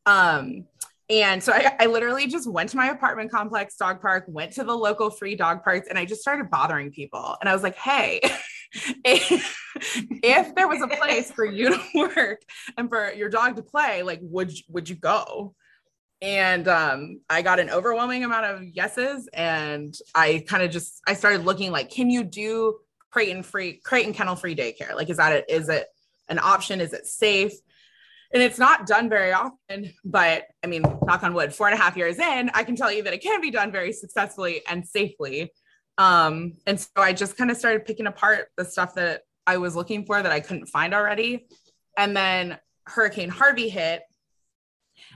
S4: Um, and so I, I literally just went to my apartment complex dog park, went to the local free dog parks, and I just started bothering people. And I was like, hey, if, if there was a place for you to work and for your dog to play, like would would you go? And um, I got an overwhelming amount of yeses, and I kind of just I started looking like, can you do and free, and kennel free daycare? Like, is that it? Is it an option? Is it safe? And it's not done very often, but I mean, knock on wood, four and a half years in, I can tell you that it can be done very successfully and safely. Um, and so I just kind of started picking apart the stuff that I was looking for that I couldn't find already. And then Hurricane Harvey hit.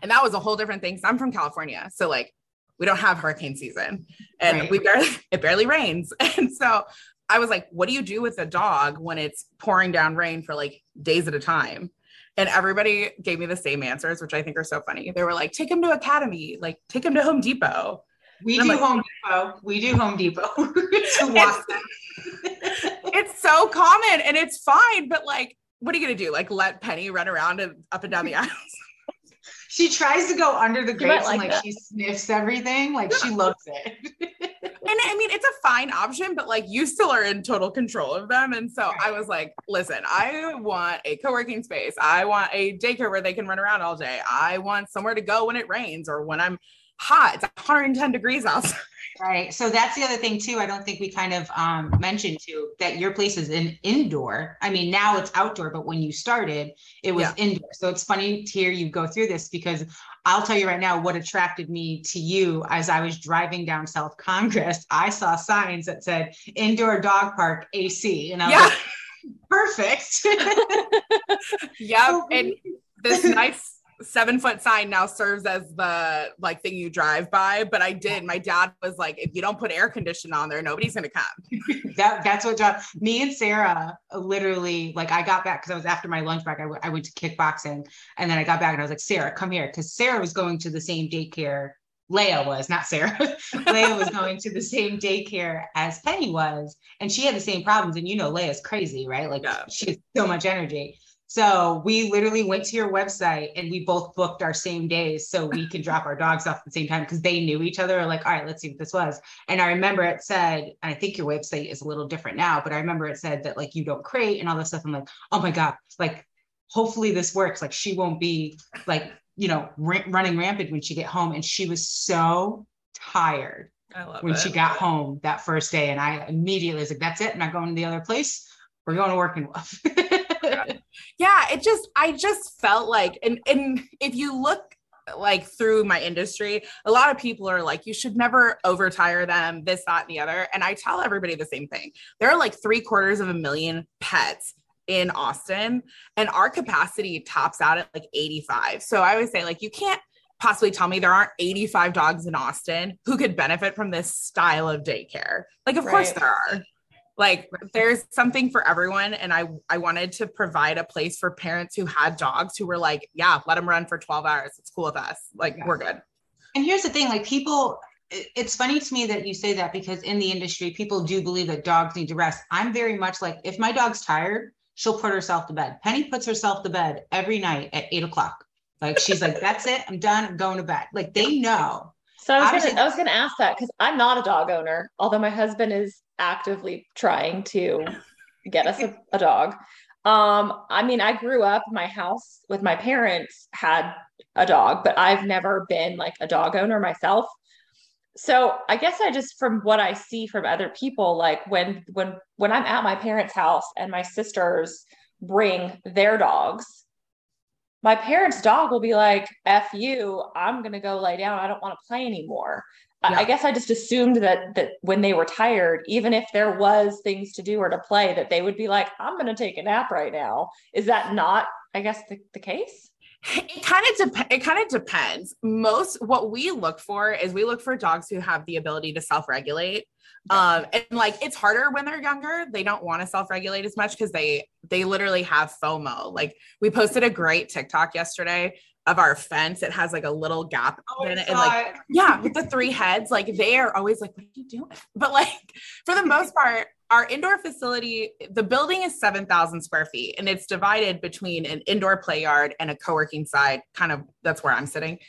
S4: And that was a whole different thing. 'cause I'm from California. So like we don't have hurricane season and
S1: Right.
S4: we barely it barely rains. And so I was like, what do you do with a dog when it's pouring down rain for like days at a time? And everybody gave me the same answers, which I think are so funny. They were like, take him to Academy, like take him to Home Depot.
S1: We do
S4: like-
S1: Home Depot. We do Home Depot to walk them.
S4: It's so common and it's fine, but like, what are you gonna do? Like let Penny run around and up and down the aisles?
S1: She tries to go under the
S2: might
S1: grates and
S2: like
S1: like
S2: that.
S1: she sniffs everything. Like she loves it.
S4: and I mean, it's a fine option, but like you still are in total control of them. And so I was like, listen, I want a co working space. I want a daycare where they can run around all day. I want somewhere to go when it rains or when I'm hot. It's 110 degrees outside.
S1: Right. So that's the other thing too. I don't think we kind of um, mentioned too that your place is an indoor. I mean, now it's outdoor, but when you started, it was
S4: Yeah.
S1: indoor. So it's funny to hear you go through this because I'll tell you right now what attracted me to you as I was driving down South Congress. I saw signs that said indoor dog park AC, and I was
S4: Yeah.
S1: like, perfect.
S4: Yep.
S1: So
S4: And this nice seven foot sign now serves as the like thing you drive by. But I did. My dad was like, if you don't put air conditioning on there, nobody's gonna come.
S1: that that's what John, me and Sarah literally like I got back because I was after my lunch break. I, w- I went to kickboxing and then I got back and I was like, Sarah, come here because Sarah was going to the same daycare. Leia was not Sarah. Leia was going to the same daycare as Penny was, and she had the same problems. And you know, Leia's crazy, right? Like
S4: Yeah.
S1: she has so much energy. So we literally went to your website and we both booked our same days so we could drop our dogs off at the same time because they knew each other. Like, all right, let's see what this was. And I remember it said, and I think your website is a little different now, but I remember it said that like you don't crate and all this stuff. I'm like, oh my God, like hopefully this works. Like she won't be like, you know, ra- running rampant when she get home. And she was so tired when
S4: it.
S1: she got home that first day. And I immediately was like, that's it. I'm not going to the other place. We're going to work and Woof.
S4: Yeah it just i just felt like and and if you look like through my industry a lot of people are like you should never overtire them this that and the other and i tell everybody the same thing. There are like three quarters of a million pets in austin and our capacity tops out at like 85 so i always say like you can't possibly tell me there aren't 85 dogs in austin who could benefit from this style of daycare. Like of course there are like there's something for everyone and i i wanted to provide a place for parents who had dogs who were like yeah let them run for 12 hours it's cool with us like
S1: Yeah.
S4: we're good
S1: And here's the thing, like people, it's funny to me that you say that because in the industry, people do believe that dogs need to rest. I'm very much like, if my dog's tired, she'll put herself to bed. Penny puts herself to bed every night at eight o'clock. Like she's like, that's it, I'm done, I'm going to bed. Like they know.
S2: So I was
S1: Obviously-
S2: gonna I was gonna ask that because I'm not a dog owner, although my husband is actively trying to get us a, a dog. Um, I mean, I grew up, my house with my parents had a dog, but I've never been like a dog owner myself. So I guess I just from what I see from other people, like when when when I'm at my parents' house and my sisters bring their dogs, my parents' dog will be like, F you, I'm gonna go lay down. I don't want to play anymore. I- I guess I just assumed that that when they were tired, even if there was things to do or to play, that they would be like, I'm gonna take a nap right now. Is that not, I guess, the, the case?
S4: It kind of dep- it kind of depends. Most what we look for is we look for dogs who have the ability to self-regulate. Um and like it's harder when they're younger. They don't want to self-regulate as much because they they literally have fomo. Like we posted a great tiktok yesterday of our fence it has like a little gap in it and like yeah with the three heads like they are always like what are you doing? But like for the most part our indoor facility the building is 7000 square feet and it's divided between an indoor play yard and a co-working side kind of that's where i'm sitting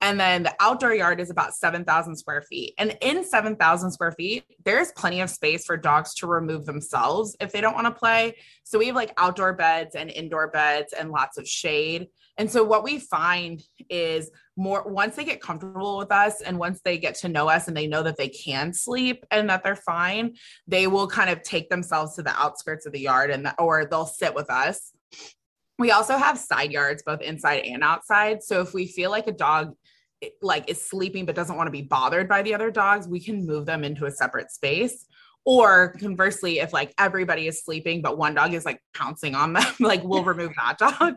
S4: and then the outdoor yard is about 7,000 square feet. And in 7,000 square feet, there's plenty of space for dogs to remove themselves if they don't want to play. So we have like outdoor beds and indoor beds and lots of shade. And so what we find is more once they get comfortable with us and once they get to know us and they know that they can sleep and that they're fine, they will kind of take themselves to the outskirts of the yard and the, or they'll sit with us. We also have side yards both inside and outside. So if we feel like a dog like is sleeping but doesn't want to be bothered by the other dogs, we can move them into a separate space. Or conversely, if like everybody is sleeping, but one dog is like pouncing on them, like we'll remove that dog.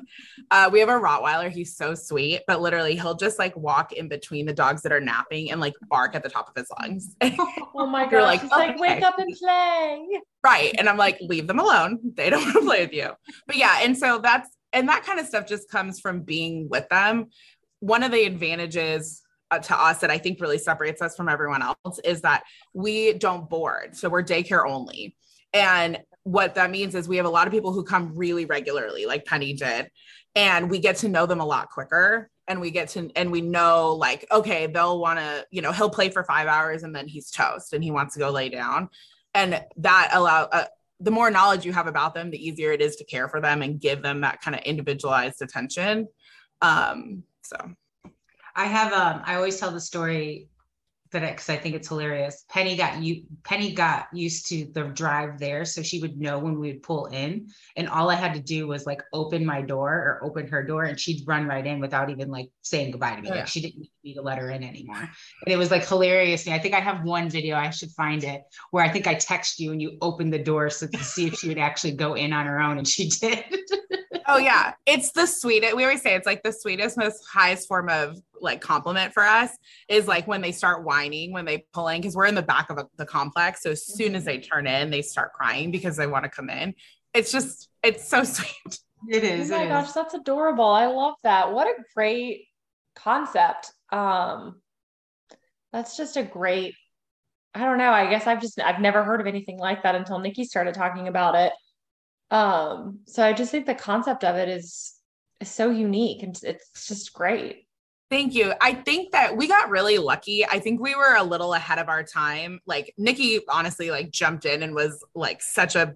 S4: Uh, we have a Rottweiler. He's so sweet, but literally he'll just like walk in between the dogs that are napping and like bark at the top of his lungs.
S2: Oh my gosh.
S4: like,
S2: like, wake up and play.
S4: right. And I'm like, leave them alone. They don't want to play with you. But yeah. And so that's, and that kind of stuff just comes from being with them. One of the advantages to us that I think really separates us from everyone else is that we don't board. So we're daycare only. And what that means is we have a lot of people who come really regularly, like Penny did, and we get to know them a lot quicker. And we get to, and we know like, okay, they'll want to, you know, he'll play for five hours and then he's toast and he wants to go lay down. And that allow, uh, the more knowledge you have about them, the easier it is to care for them and give them that kind of individualized attention. Um, so
S1: I have um I always tell the story that because I think it's hilarious. Penny got you Penny got used to the drive there, so she would know when we would pull in. And all I had to do was like open my door or open her door, and she'd run right in without even like saying goodbye to me.
S4: Yeah.
S1: Like she didn't need me to let her in anymore. And it was like hilarious. And I think I have one video, I should find it, where I think I text you and you opened the door so to see if she would actually go in on her own, and she did.
S4: Oh yeah, it's the sweetest. We always say it's like the sweetest, most highest form of like compliment for us is like when they start whining when they pull in because we're in the back of a, the complex. So as soon as they turn in, they start crying because they want to come in. It's just it's so sweet.
S3: It is.
S2: Oh my gosh,
S3: is.
S2: that's adorable. I love that. What a great concept. Um, that's just a great, I don't know. I guess I've just I've never heard of anything like that until Nikki started talking about it. Um, so I just think the concept of it is is so unique and it's just great.
S4: Thank you. I think that we got really lucky. I think we were a little ahead of our time. Like Nikki honestly like jumped in and was like such a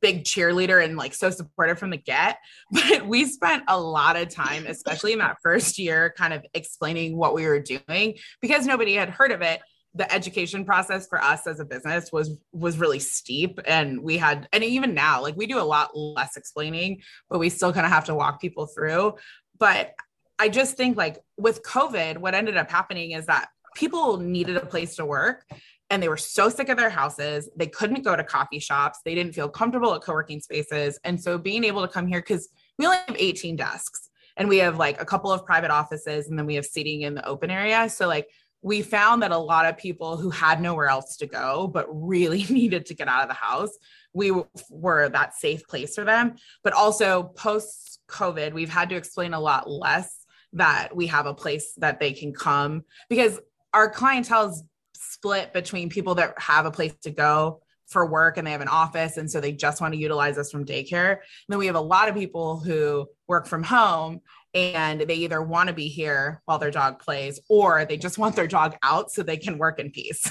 S4: big cheerleader and like so supportive from the get. But we spent a lot of time, especially in that first year, kind of explaining what we were doing because nobody had heard of it. The education process for us as a business was was really steep, and we had, and even now, like we do a lot less explaining, but we still kind of have to walk people through. But I just think like with COVID, what ended up happening is that people needed a place to work and they were so sick of their houses. They couldn't go to coffee shops. They didn't feel comfortable at co working spaces. And so being able to come here, because we only have 18 desks and we have like a couple of private offices and then we have seating in the open area. So, like, we found that a lot of people who had nowhere else to go, but really needed to get out of the house, we were that safe place for them. But also post COVID, we've had to explain a lot less that we have a place that they can come because our clientele is split between people that have a place to go for work and they have an office and so they just want to utilize us from daycare. And then we have a lot of people who work from home and they either want to be here while their dog plays or they just want their dog out so they can work in peace.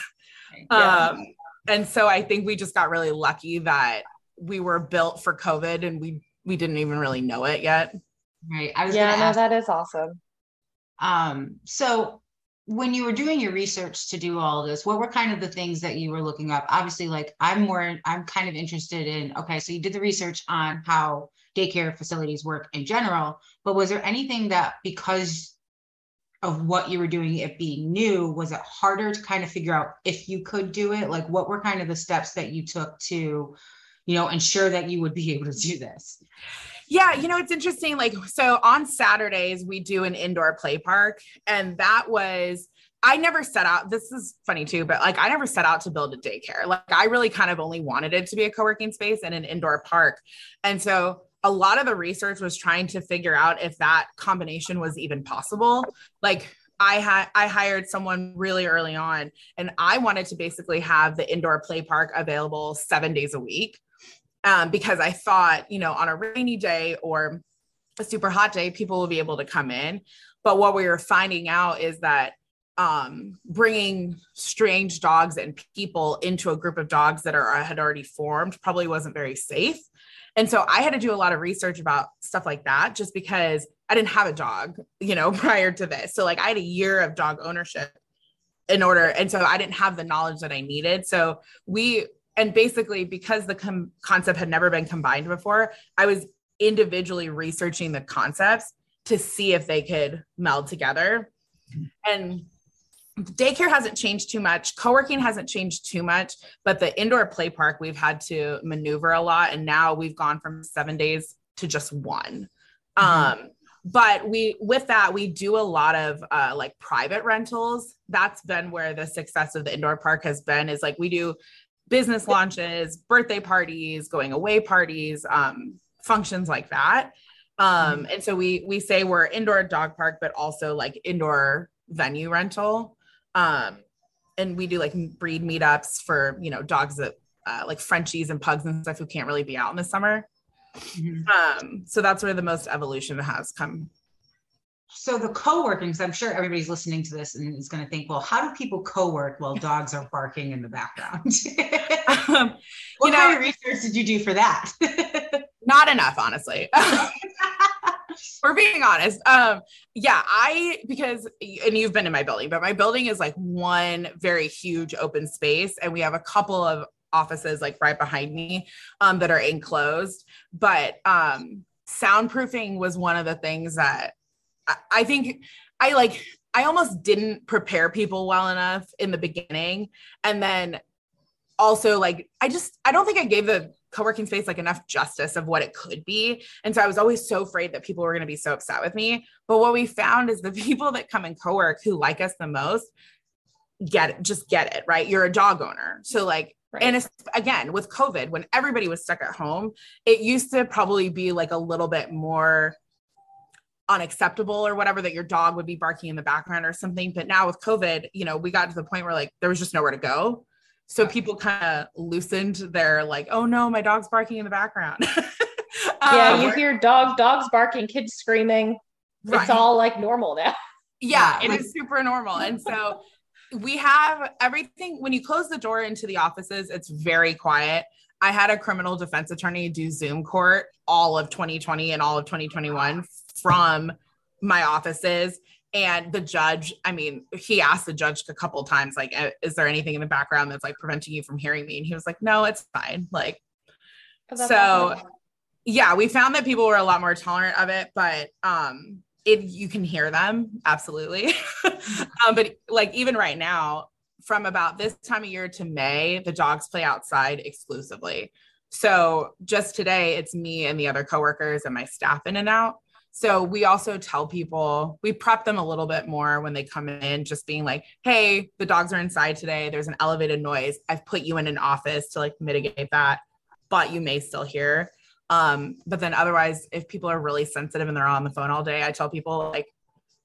S2: Yeah.
S4: Um, and so I think we just got really lucky that we were built for COVID and we we didn't even really know it yet.
S3: Right. I was
S2: Yeah, no,
S3: ask,
S2: that is awesome.
S3: um, so when you were doing your research to do all this, what were kind of the things that you were looking up? Obviously, like I'm more, I'm kind of interested in, okay, so you did the research on how daycare facilities work in general, but was there anything that because of what you were doing, it being new, was it harder to kind of figure out if you could do it? Like what were kind of the steps that you took to, you know, ensure that you would be able to do this?
S4: Yeah, you know, it's interesting. Like, so on Saturdays, we do an indoor play park, and that was. I never set out, this is funny too, but like I never set out to build a daycare. Like I really kind of only wanted it to be a co working space and an indoor park. And so a lot of the research was trying to figure out if that combination was even possible. Like I had I hired someone really early on and I wanted to basically have the indoor play park available 7 days a week um, because I thought, you know, on a rainy day or a super hot day, people will be able to come in. But what we were finding out is that um, bringing strange dogs and people into a group of dogs that are had already formed probably wasn't very safe. And so I had to do a lot of research about stuff like that just because I didn't have a dog, you know, prior to this. So like I had a year of dog ownership in order and so I didn't have the knowledge that I needed. So we and basically because the com- concept had never been combined before, I was individually researching the concepts to see if they could meld together. Mm-hmm. And daycare hasn't changed too much. Co-working hasn't changed too much but the indoor play park we've had to maneuver a lot and now we've gone from seven days to just one.
S3: Mhm.
S4: um but we with that we do a lot of uh, like private rentals. That's been where the success of the indoor park has been is like we do business launches birthday parties going away parties um functions like that. Um and so we we say we're indoor dog park but also like indoor venue rental um and we do like breed meetups for you know dogs that uh, like frenchies and pugs and stuff who can't really be out in the summer
S3: Mhm.
S4: um so that's where the most evolution has come
S3: So the co-working, because I'm sure everybody's listening to this and is going to think, well, how do people co-work while dogs are barking in the background?
S4: um,
S3: what
S4: You know-
S3: kind of research did you do for that?
S4: not enough honestly we're being honest. Um yeah i because and you've been in my building but my building is like one very huge open space and we have a couple of offices like right behind me um that are enclosed. But um soundproofing was one of the things that I, I think i like i almost didn't prepare people well enough in the beginning. And then also like i just i don't think i gave the co-working space like enough justice of what it could be and so i was always so afraid that people were going to be so upset with me but what we found is the people that come and co-work who like us the most get it just get it right you're a dog owner so like Right. And again, with COVID, when everybody was stuck at home, it used to probably be like a little bit more unacceptable or whatever that your dog would be barking in the background or something. But now with COVID, you know, we got to the point where like there was just nowhere to go. So people kind of loosened their like, oh no, my dog's barking in the background.
S2: yeah, um, you hear dog dogs barking, kids screaming. Right. It's all like normal now.
S4: Yeah, it is super normal. And so we have everything when you close the door into the offices, it's very quiet. I had a criminal defense attorney do Zoom court all of 2020 and all of 2021 from my offices. And the judge, I mean, he asked the judge a couple times, like, is there anything in the background that's like preventing you from hearing me? And he was like, no, it's fine. Like, so yeah, we found that people were a lot more tolerant of it, but um, it you can hear them absolutely. um, but like even right now, from about this time of year to May, the dogs play outside exclusively. So just today, it's me and the other coworkers and my staff in and out. So we also tell people, we prep them a little bit more when they come in, just being like, hey, the dogs are inside today. There's an elevated noise. I've put you in an office to like mitigate that, but you may still hear. Um, but then otherwise, if people are really sensitive and they're on the phone all day, I tell people like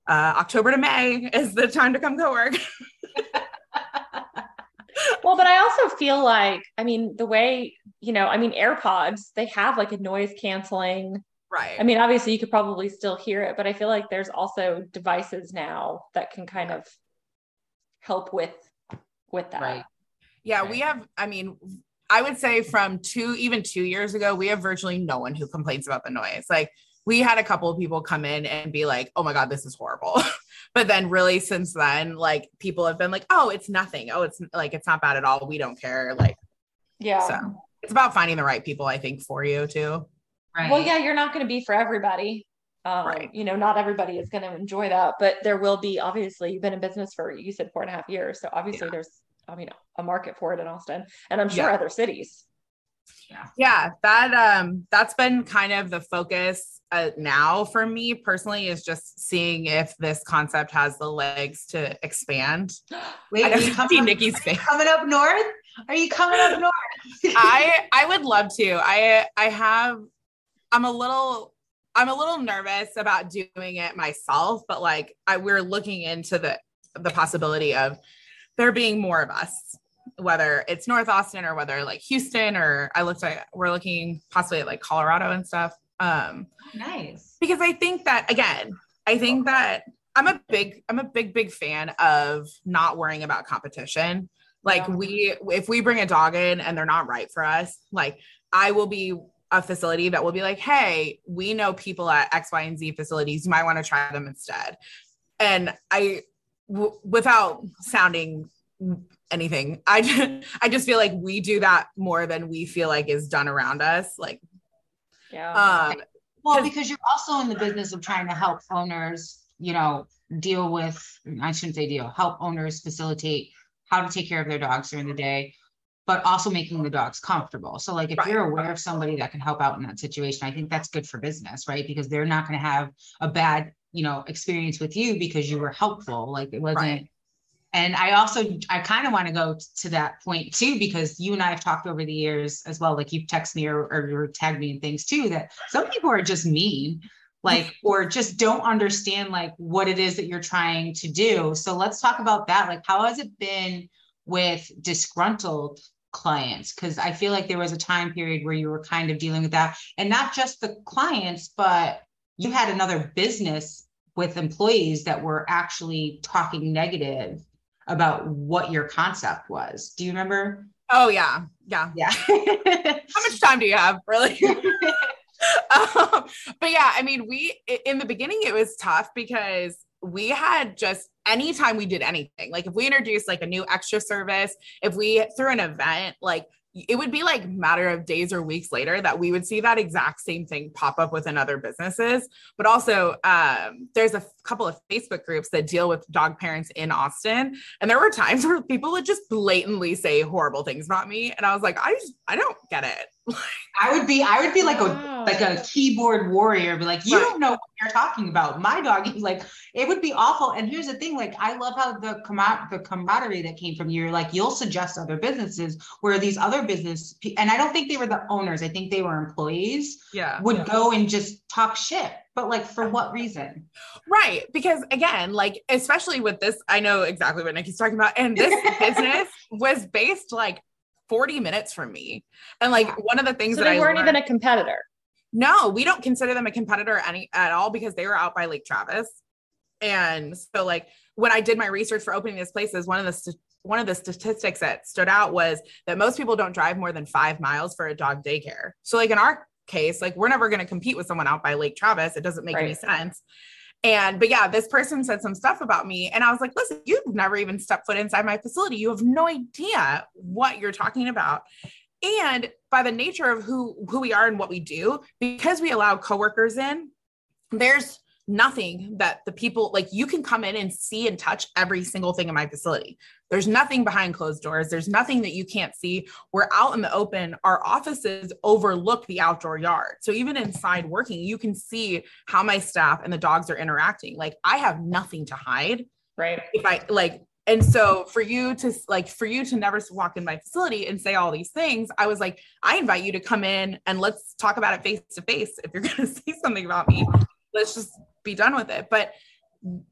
S4: uh, October to May is the time to come co work.
S2: well, but I also feel like, I mean, the way, you know, I mean, AirPods, they have like a noise canceling
S4: Right.
S2: I mean, obviously you could probably still hear it, but I feel like there's also devices now that can kind of help with with that.
S4: Right. Yeah, right. we have I mean, I would say from 2 even 2 years ago, we have virtually no one who complains about the noise. Like we had a couple of people come in and be like, "Oh my god, this is horrible." but then really since then, like people have been like, "Oh, it's nothing. Oh, it's like it's not bad at all. We don't care." Like
S2: Yeah.
S4: So, it's about finding the right people I think for you too.
S2: Right. Well, yeah, you're not going to be for everybody. Um, right. You know, not everybody is going to enjoy that, but there will be. Obviously, you've been in business for you said four and a half years, so obviously yeah. there's, I mean, a market for it in Austin, and I'm sure yeah. other cities.
S4: Yeah, yeah, that um, that's been kind of the focus uh, now for me personally is just seeing if this concept has the legs to expand.
S1: Wait, I you see Nikki's face. Coming up north? Are you coming up north?
S4: I I would love to. I I have I'm a little I'm a little nervous about doing it myself, but like I we're looking into the the possibility of there being more of us, whether it's North Austin or whether like Houston or I looked at we're looking possibly at like Colorado and stuff. Um
S1: nice.
S4: Because I think that again, I think that I'm a big I'm a big big fan of not worrying about competition. Like yeah. we if we bring a dog in and they're not right for us, like I will be a facility that will be like, hey, we know people at X, Y, and Z facilities. You might want to try them instead. And I, w- without sounding anything, I just, I just feel like we do that more than we feel like is done around us. Like,
S2: yeah.
S1: Um, well, because you're also in the business of trying to help owners, you know, deal with, I shouldn't say deal, help owners facilitate how to take care of their dogs during the day but also making the dogs comfortable. So, like, if right. you're aware of somebody that can help out in that situation, I think that's good for business, right? Because they're not going to have a bad, you know, experience with you because you were helpful. Like, it wasn't. Right. And I also, I kind of want to go to that point too, because you and I have talked over the years as well. Like, you've texted me or, or tagged me in things too, that some people are just mean like or just don't understand like what it is that you're trying to do so let's talk about that like how has it been with disgruntled clients because I feel like there was a time period where you were kind of dealing with that and not just the clients but you had another business with employees that were actually talking negative about what your concept was. Do you remember?
S4: Oh yeah. Yeah.
S1: Yeah.
S4: How much time do you have? Really? um, but yeah, I mean, we in the beginning it was tough because we had just anytime we did anything, like if we introduced like a new extra service, if we threw an event, like it would be like matter of days or weeks later that we would see that exact same thing pop up within other businesses. But also um, there's a couple of facebook groups that deal with dog parents in austin and there were times where people would just blatantly say horrible things about me and i was like i just i don't get it
S3: I would be, I would be like a like a keyboard warrior, be like, you
S4: Right.
S3: don't know what you're talking about. My dog is like, it would be awful. And here's the thing, like, I love how the commo- the camaraderie that came from you. You're like, you'll suggest other businesses where these other business, pe- and I don't think they were the owners. I think they were employees
S4: Yeah.
S3: would go and just talk shit. But like, for what reason?
S4: Right. Because again, like, especially with this, I know exactly what Nikki's talking about. And this business was based like 40 minutes from me. And like one of the things
S2: So
S4: that
S2: they
S4: I
S2: weren't
S4: learned-
S2: even a competitor.
S4: no, we don't consider them a competitor any at all because they were out by Lake Travis. And so like when I did my research for opening these places, one of the st- one of the statistics that stood out was that most people don't drive more than five miles for a dog daycare. So like in our case, like we're never going to compete with someone out by Lake Travis. It doesn't make any sense. And but yeah, this person said some stuff about me, and I was like, listen, you've never even stepped foot inside my facility. You have no idea what you're talking about. And by the nature of who who we are and what we do, because we allow coworkers in, there's nothing that the people like you can come in and see and touch every single thing in my facility. There's nothing behind closed doors. There's nothing that you can't see. We're out in the open. Our offices overlook the outdoor yard. So even inside working, you can see how my staff and the dogs are interacting. Like I have nothing to hide
S2: Right.
S4: if I like, and so for you to like, for you to never walk in my facility and say all these things, I was like, I invite you to come in and let's talk about it face to face. If you're going to say something about me, let's just be done with it. But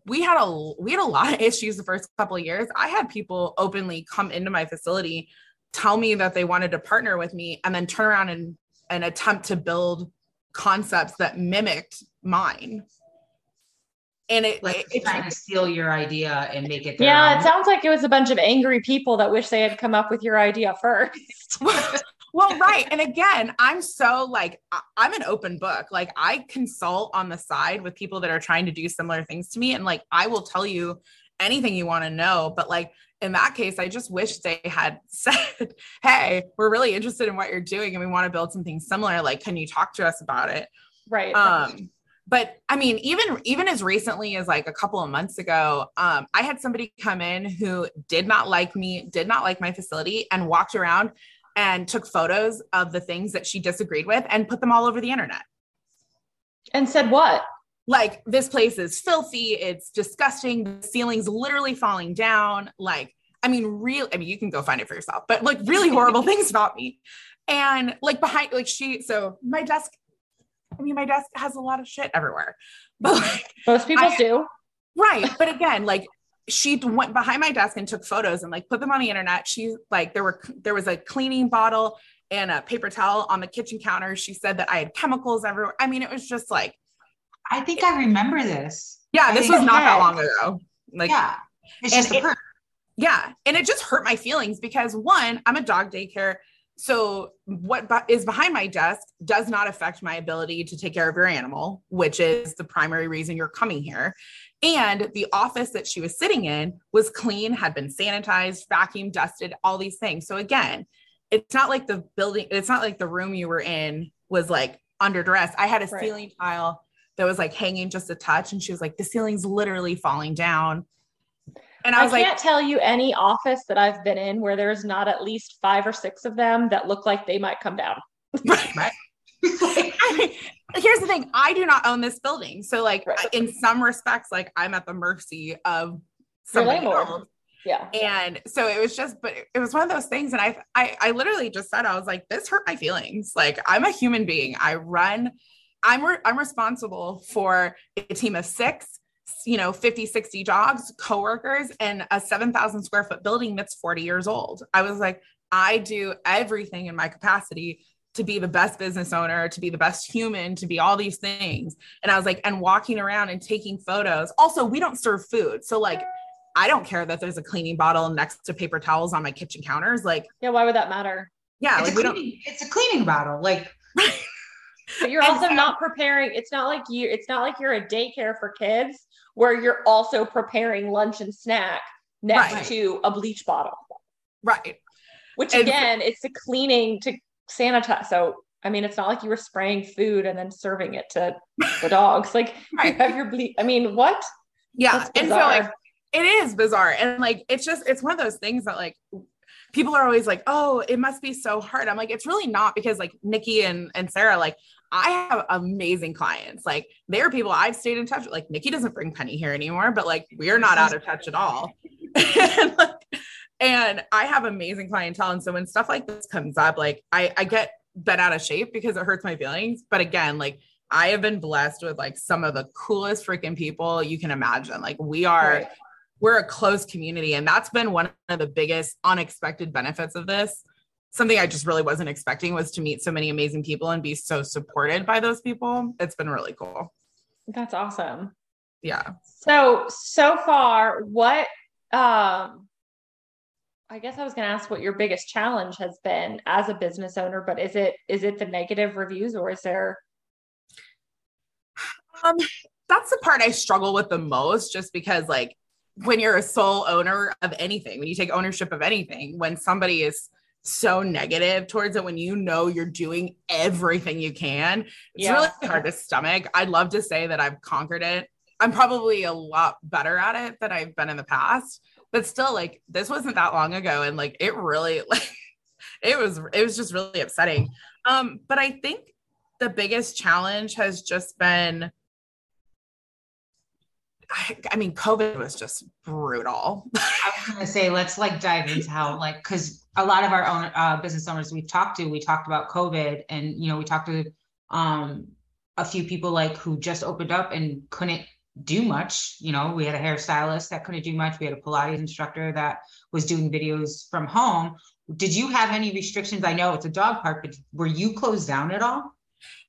S4: we had a we had a lot of issues the first couple of years. I had people openly come into my facility, tell me that they wanted to partner with me, and then turn around and and attempt to build concepts that mimicked mine. And it,
S3: Like,
S4: it, it
S3: trying to steal your idea and make it their
S2: Yeah,
S3: own.
S2: it sounds like it was a bunch of angry people that wish they had come up with your idea first.
S4: well, right. And again, I'm so like, I'm an open book. Like, I consult on the side with people that are trying to do similar things to me. And like, I will tell you anything you want to know. But like, in that case, I just wish they had said, Hey, we're really interested in what you're doing and we want to build something similar. Like, can you talk to us about it?
S2: Right.
S4: um but i mean even even as recently as like a couple of months ago um i had somebody come in who did not like me did not like my facility and walked around and took photos of the things that she disagreed with and put them all over the internet
S2: and said what?
S4: like this place is filthy it's disgusting the ceiling's literally falling down like i mean real i mean you can go find it for yourself but like really horrible things about me and like behind like she so my desk i mean my desk has a lot of shit everywhere but like
S2: Most people
S4: I-
S2: do.
S4: right but again like she went behind my desk and took photos and like put them on the internet she like there were there was a cleaning bottle and a paper towel on the kitchen counter she said that i had chemicals everywhere i mean it was just like
S3: I think I remember this.
S4: yeah
S3: I
S4: this was not that long ago like
S3: yeah. It's just
S4: it- Yeah. And it just hurt my feelings because one, I'm a dog daycare. So what is behind my desk does not affect my ability to take care of your animal, which is the primary reason you're coming here. And the office that she was sitting in was clean, had been sanitized, vacuum dusted, all these things. So again, it's not like the building, it's not like the room you were in was like under duress. I had a
S2: Right.
S4: ceiling tile that was like hanging just a touch. And she was like, the ceiling's literally falling down. And I
S2: I,
S4: was like,
S2: can't tell you any office that I've been in where there's not at least five or six of them that look like they might come down.
S4: I mean, here's the thing i do not own this building so like
S2: Right.
S4: in some respects like i'm at the mercy of somebody else.
S2: Yeah.
S4: and so it was just but it was one of those things and I, I i literally just said i was like this hurt my feelings like i'm a human being i run i'm re- i'm responsible for a team of six you know 50 60 dogs coworkers and a 7000 square foot building that's 40 years old i was like i do everything in my capacity to be the best business owner to be the best human to be all these things and i was like and walking around and taking photos also we don't serve food so like I don't care that there's a cleaning bottle next to paper towels on my kitchen counters. Like,
S2: Yeah. Why would that matter?
S4: yeah,
S3: it's,
S4: like
S3: a
S4: we don't.
S3: cleaning, it's a cleaning bottle. Like
S2: But you're also
S4: so-
S2: not preparing. It's not like you. It's not like you're a daycare for kids where you're also preparing lunch and snack next
S4: Right.
S2: to a bleach bottle.
S4: Right.
S2: Which
S4: And-
S2: again, it's the cleaning to sanitize. So I mean, it's not like you were spraying food and then serving it to the dogs. Like
S4: Right.
S2: you have your bleach. I mean, what?
S4: Yeah. And so like it is bizarre. And like it's just it's one of those things that like people are always like, oh, it must be so hard. I'm like, it's really not because like Nikki and, and Sarah, like I have amazing clients. Like they're people I've stayed in touch with. Like Nikki doesn't bring Penny here anymore, but like we're not out of touch at all. and, like, and I have amazing clientele. And so when stuff like this comes up, like I, I get bent out of shape because it hurts my feelings. But again, like I have been blessed with like some of the coolest freaking people you can imagine. Like we are right we're a close community. And that's been one of the biggest unexpected benefits of this. Something I just really wasn't expecting was to meet so many amazing people and be so supported by those people. It's been really cool.
S2: That's awesome.
S4: Yeah.
S2: So, so far, what, um, I guess I was going to ask what your biggest challenge has been as a business owner, but is it is it the negative reviews or is there
S4: um that's the part I struggle with the most just because like when you're a sole owner of anything, when you take ownership of anything, when somebody is so negative towards it, when you know you're doing everything you can, it's yeah. really hard to stomach. I'd love to say that I've conquered it. I'm probably a lot better at it than I've been in the past, but still, like, this wasn't that long ago. And like, it really, like, it was, it was just really upsetting. Um, but I think the biggest challenge has just been, I, mean, COVID was just brutal.
S3: I was gonna say, let's like dive into how, like, because a lot of our own uh, business owners we've talked to, we talked about COVID, and you know, we talked to um, a few people like who just opened up and couldn't do much. You know, we had a hairstylist that couldn't do much. We had a Pilates instructor that was doing videos from home. Did you have any restrictions? I know it's a dog park, but were you closed down at all?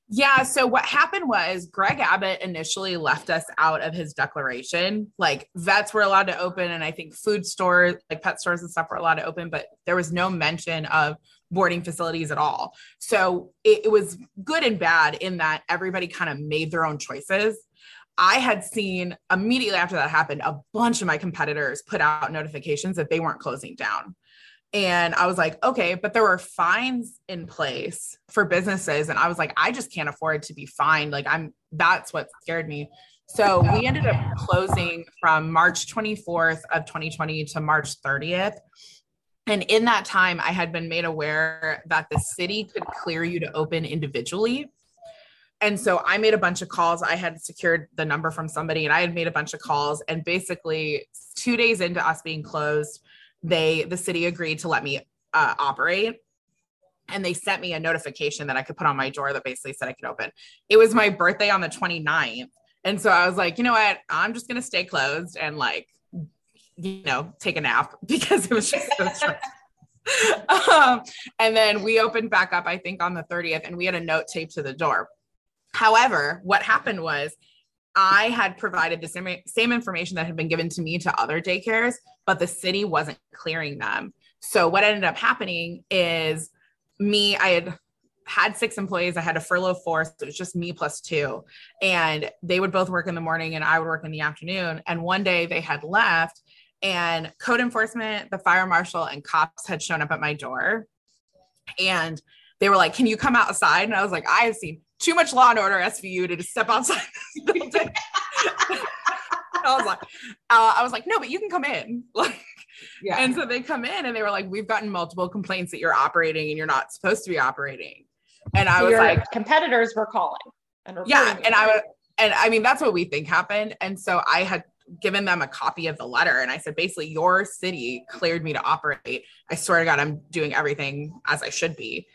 S4: Yeah. So what happened was Greg Abbott initially left us out of his declaration. Like vets were allowed to open, and I think food stores, like pet stores and stuff, were allowed to open, but there was no mention of boarding facilities at all. So it, it was good and bad in that everybody kind of made their own choices. I had seen immediately after that happened, a bunch of my competitors put out notifications that they weren't closing down. And I was like, okay, but there were fines in place for businesses. And I was like, I just can't afford to be fined. Like, I'm that's what scared me. So we ended up closing from March 24th of 2020 to March 30th. And in that time, I had been made aware that the city could clear you to open individually. And so I made a bunch of calls. I had secured the number from somebody and I had made a bunch of calls. And basically, two days into us being closed, they the city agreed to let me uh, operate and they sent me a notification that I could put on my door that basically said I could open. It was my birthday on the 29th. And so I was like, you know what? I'm just going to stay closed and like, you know, take a nap because it was just so stressful. um, and then we opened back up, I think on the 30th, and we had a note taped to the door. However, what happened was I had provided the same, same information that had been given to me to other daycares, but the city wasn't clearing them. So what ended up happening is me, I had had six employees. I had a furlough four. So it was just me plus two. And they would both work in the morning and I would work in the afternoon. And one day they had left and code enforcement, the fire marshal, and cops had shown up at my door. And they were like, Can you come outside? And I was like, I have seen too much law and order SVU to just step outside this building. I was like, uh, I was like, no, but you can come in. Like, yeah. And so they come in and they were like, we've gotten multiple complaints that you're operating and you're not supposed to be operating. And I was like,
S2: competitors were calling.
S4: And yeah. And I was, and I mean, that's what we think happened. And so I had given them a copy of the letter and I said, basically, your city cleared me to operate. I swear to God, I'm doing everything as I should be.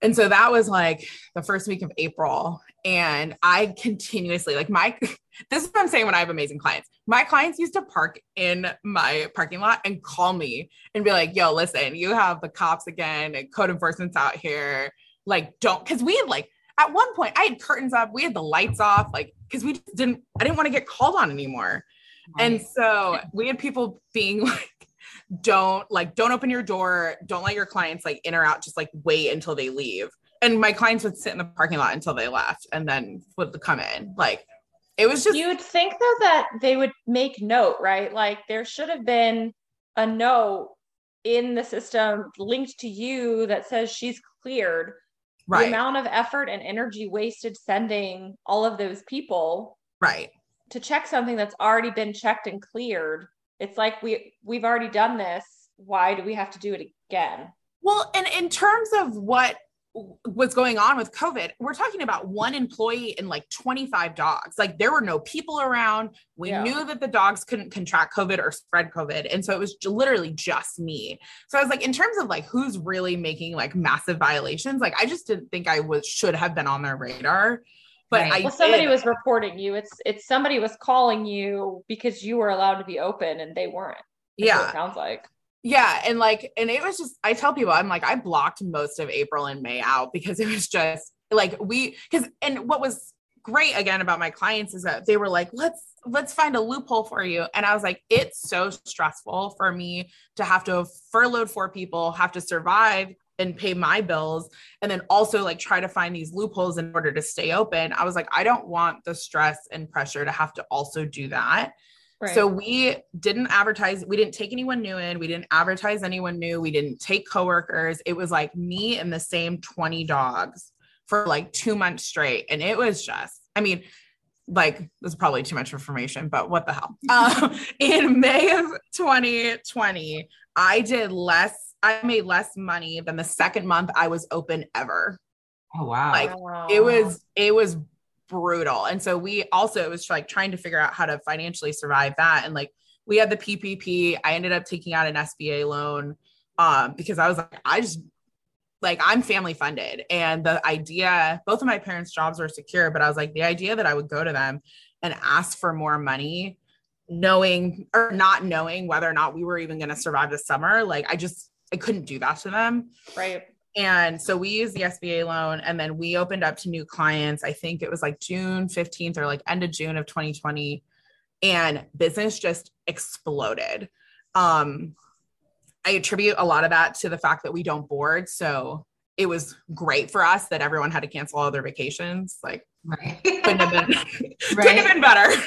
S4: And so that was like the first week of April. And I continuously, like, my, this is what I'm saying when I have amazing clients. My clients used to park in my parking lot and call me and be like, yo, listen, you have the cops again and code enforcement's out here. Like, don't, because we had like, at one point, I had curtains up, we had the lights off, like, because we didn't, I didn't want to get called on anymore. And so we had people being like, don't like don't open your door don't let your clients like in or out just like wait until they leave. And my clients would sit in the parking lot until they left and then would come in. Like it was just
S2: you would think though that they would make note right? Like there should have been a note in the system linked to you that says she's cleared. Right. the amount of effort and energy wasted sending all of those people
S4: right.
S2: to check something that's already been checked and cleared it's like we we've already done this why do we have to do it again.
S4: Well, and in terms of what was going on with COVID, we're talking about one employee and like 25 dogs. Like there were no people around. We yeah. knew that the dogs couldn't contract COVID or spread COVID. And so it was literally just me. So I was like, in terms of like who's really making like massive violations, like I just didn't think I was should have been on their radar. But right. I
S2: well, somebody did. was reporting you. It's it's somebody was calling you because you were allowed to be open and they weren't.
S4: yeah.
S2: sounds like
S4: yeah and like and it was just i tell people i'm like i blocked most of april and may out because it was just like we because and what was great again about my clients is that they were like let's let's find a loophole for you and i was like it's so stressful for me to have to furlough four people have to survive and pay my bills and then also like try to find these loopholes in order to stay open i was like i don't want the stress and pressure to have to also do that Right. So we didn't advertise, we didn't take anyone new in, we didn't advertise anyone new, we didn't take coworkers. It was like me and the same 20 dogs for like two months straight. And it was just, I mean, like this is probably too much information, but what the hell? Um, in May of 2020, I did less, I made less money than the second month I was open ever.
S1: Oh wow.
S4: Like it was, it was brutal. And so we also it was like trying to figure out how to financially survive that. And like we had the PPP. I ended up taking out an SBA loan um, because I was like, I just like I'm family funded. And the idea, both of my parents' jobs were secure, but I was like, the idea that I would go to them and ask for more money, knowing or not knowing whether or not we were even going to survive the summer, like I just I couldn't do that to them.
S2: Right.
S4: And so we used the SBA loan and then we opened up to new clients. I think it was like June 15th or like end of June of 2020. And business just exploded. Um, I attribute a lot of that to the fact that we don't board. So it was great for us that everyone had to cancel all their vacations. Like, right. couldn't have been, right. couldn't have been better.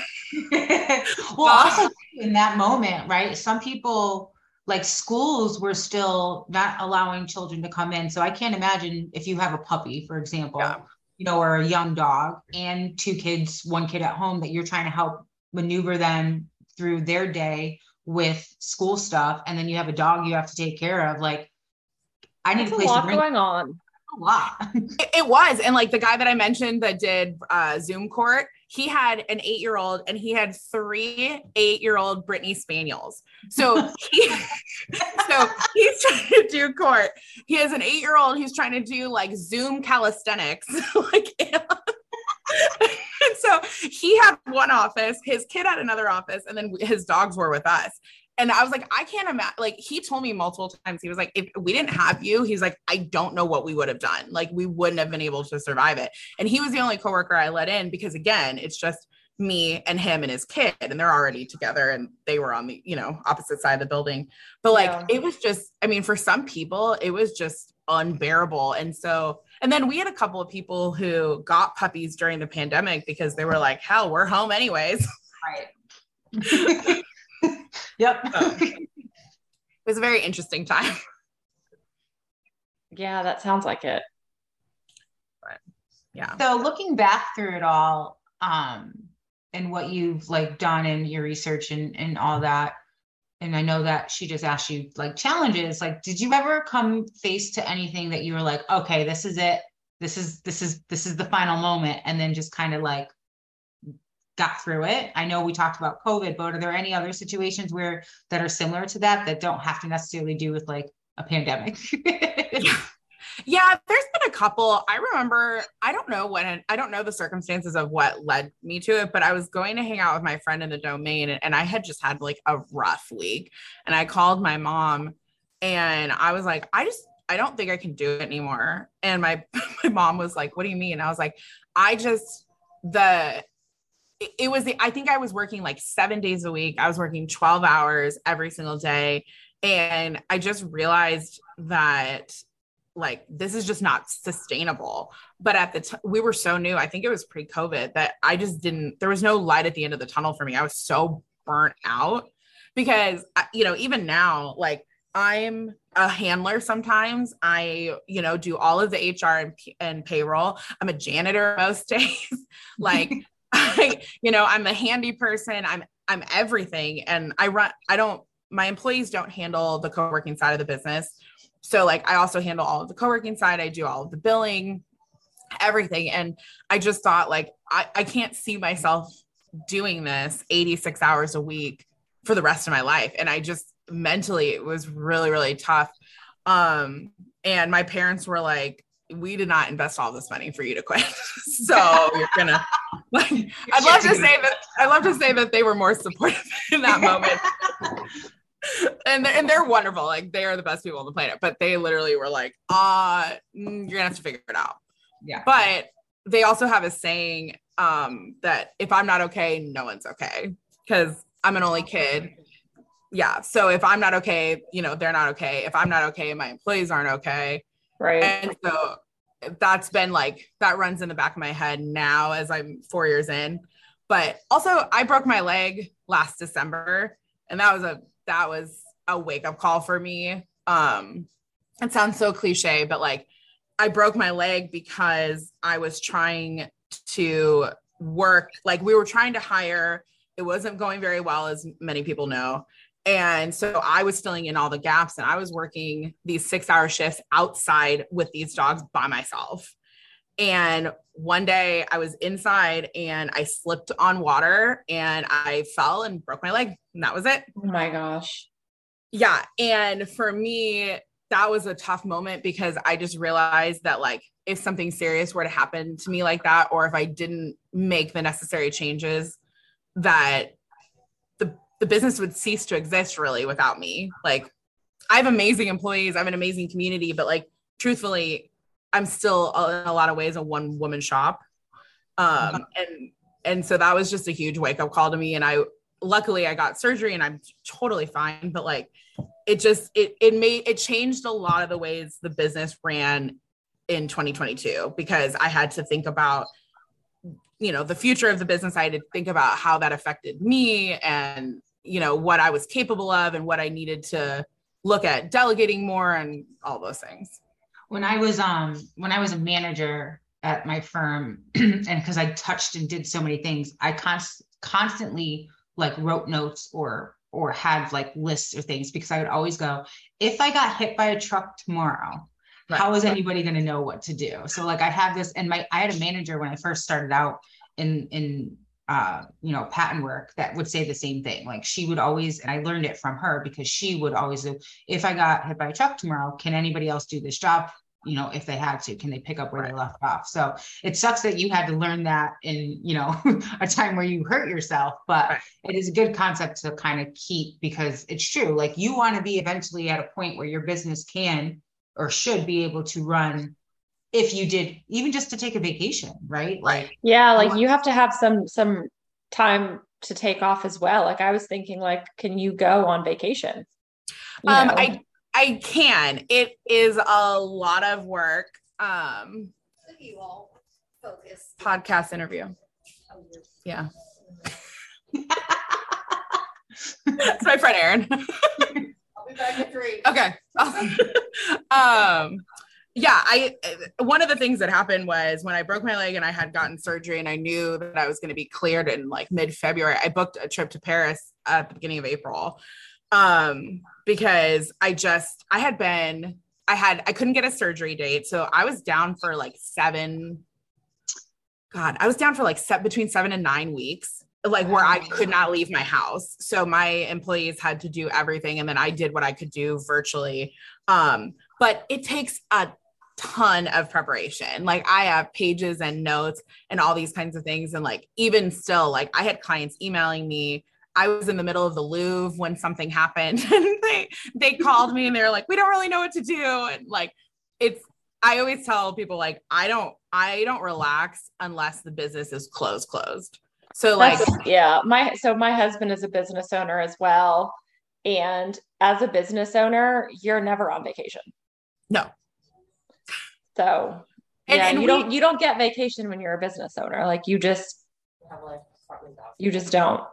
S1: well, uh, also in that moment, right? Some people like schools were still not allowing children to come in. So I can't imagine if you have a puppy, for example, yeah. you know, or a young dog and two kids, one kid at home that you're trying to help maneuver them through their day with school stuff. And then you have a dog you have to take care of. Like, I need That's a place a lot to bring
S2: going on.
S1: A lot.
S4: it, it was. And like the guy that I mentioned that did uh, Zoom court, he had an eight year old and he had three eight year old Brittany Spaniels. So he, so he's trying to do court. He has an eight year old. He's trying to do like Zoom calisthenics, like. and so he had one office, his kid had another office, and then his dogs were with us. And I was like, I can't imagine. Like, he told me multiple times, he was like, if we didn't have you, he's like, I don't know what we would have done. Like, we wouldn't have been able to survive it. And he was the only coworker I let in because, again, it's just me and him and his kid, and they're already together and they were on the, you know, opposite side of the building. But like, yeah. it was just, I mean, for some people, it was just unbearable. And so, and then we had a couple of people who got puppies during the pandemic because they were like, hell, we're home anyways.
S1: Right. Yep.
S4: it was a very interesting time.
S2: Yeah, that sounds like it.
S4: But, yeah.
S1: So looking back through it all, um, and what you've like done in your research and, and all that, and I know that she just asked you like challenges. Like, did you ever come face to anything that you were like, okay, this is it. This is this is this is the final moment, and then just kind of like got through it. I know we talked about COVID, but are there any other situations where that are similar to that that don't have to necessarily do with like a pandemic?
S4: yeah. there's been a couple. I remember, I don't know when, I don't know the circumstances of what led me to it, but I was going to hang out with my friend in the domain and, and I had just had like a rough week. And I called my mom and I was like, I just, I don't think I can do it anymore. And my my mom was like, "What do you mean?" I was like, "I just the it was the, I think I was working like seven days a week. I was working 12 hours every single day. And I just realized that like this is just not sustainable. But at the time we were so new, I think it was pre-COVID that I just didn't there was no light at the end of the tunnel for me. I was so burnt out because you know, even now like I'm a handler sometimes. I, you know, do all of the HR and, and payroll. I'm a janitor most days. like You know, I'm a handy person. I'm I'm everything, and I run. I don't. My employees don't handle the co-working side of the business. so like I also handle all of the co-working side. I do all of the billing, everything. And I just thought like I, I can't see myself doing this 86 hours a week for the rest of my life. And I just mentally it was really, really tough. Um, and my parents were like, we did not invest all this money for you to quit. so you're gonna like I'd love to say that I'd love to say that they were more supportive in that moment. and and they're wonderful. Like they are the best people on the planet. But they literally were like, uh, mm, you're gonna have to figure it out.
S1: Yeah.
S4: But they also have a saying um that if I'm not okay, no one's okay. Because I'm an only kid. Yeah. So if I'm not okay, you know, they're not okay. If I'm not okay, my employees aren't okay.
S2: Right.
S4: And so that's been like that runs in the back of my head now as I'm four years in. But also I broke my leg last December and that was a that was a wake up call for me. Um, it sounds so cliche, but like I broke my leg because I was trying to work, like we were trying to hire. It wasn't going very well, as many people know. And so I was filling in all the gaps and I was working these six hour shifts outside with these dogs by myself. And one day I was inside and I slipped on water and I fell and broke my leg. And that was it.
S2: Oh my gosh.
S4: Yeah. And for me, that was a tough moment because I just realized that, like, if something serious were to happen to me like that, or if I didn't make the necessary changes, that the, business would cease to exist really without me. Like, I have amazing employees, I have an amazing community, but like, truthfully, I'm still in a lot of ways a one woman shop. Um, and and so that was just a huge wake up call to me. And I luckily I got surgery and I'm totally fine. But like it just it it made it changed a lot of the ways the business ran in 2022 because I had to think about you know the future of the business. I had to think about how that affected me and you know what I was capable of and what I needed to look at delegating more and all those things
S1: when I was um when I was a manager at my firm and because I touched and did so many things, I const- constantly like wrote notes or or had like lists or things because I would always go, if I got hit by a truck tomorrow, right. how is anybody going to know what to do? So like I have this and my I had a manager when I first started out in in uh, you know, patent work that would say the same thing. Like she would always, and I learned it from her because she would always if I got hit by a truck tomorrow, can anybody else do this job? you know, if they had to, can they pick up where right. they left off? So it sucks that you had to learn that in, you know, a time where you hurt yourself, but right. it is a good concept to kind of keep because it's true. Like you want to be eventually at a point where your business can or should be able to run if you did even just to take a vacation, right? Like
S2: yeah, like you have to have some some time to take off as well. Like I was thinking like can you go on vacation?
S4: You um know? I I can. It is a lot of work. Um, you all focus. Podcast interview. Yeah. that's my friend Aaron. I'll be back in three. Okay. um, yeah, I one of the things that happened was when I broke my leg and I had gotten surgery and I knew that I was going to be cleared in like mid February. I booked a trip to Paris at the beginning of April um, because I just I had been I had I couldn't get a surgery date, so I was down for like seven. God, I was down for like set between seven and nine weeks, like where I could not leave my house. So my employees had to do everything, and then I did what I could do virtually. Um, but it takes a ton of preparation. Like I have pages and notes and all these kinds of things. And like even still, like I had clients emailing me I was in the middle of the Louvre when something happened and they they called me and they were like, we don't really know what to do. And like it's I always tell people like I don't I don't relax unless the business is closed closed. So like
S2: That's, yeah, my so my husband is a business owner as well. And as a business owner, you're never on vacation.
S4: No.
S2: So and, yeah, and you we, don't you don't get vacation when you're a business owner. Like you just you just don't.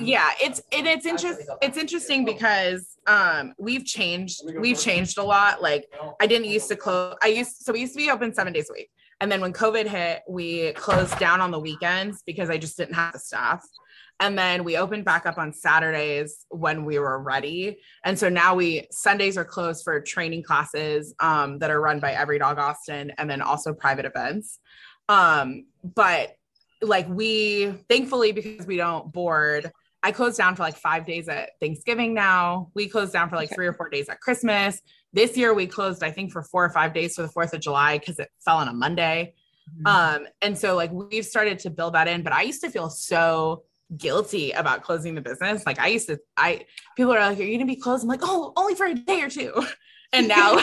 S4: Yeah it's and it's interesting it's interesting because um we've changed we've changed a lot. Like i didn't used to close i used so we used to be open seven days a week. And then when COVID hit, we closed down on the weekends because I just didn't have the staff. And then we opened back up on Saturdays when we were ready. And so now we Sundays are closed for training classes um, that are run by Every Dog Austin and then also private events. Um, but like we thankfully because we don't board, I closed down for like five days at Thanksgiving now. We closed down for like okay. three or four days at Christmas. This year we closed, I think, for four or five days for the Fourth of July because it fell on a Monday. Mm-hmm. Um, and so like we've started to build that in, but I used to feel so guilty about closing the business. Like I used to, I people are like, Are you gonna be closed? I'm like, oh, only for a day or two. And now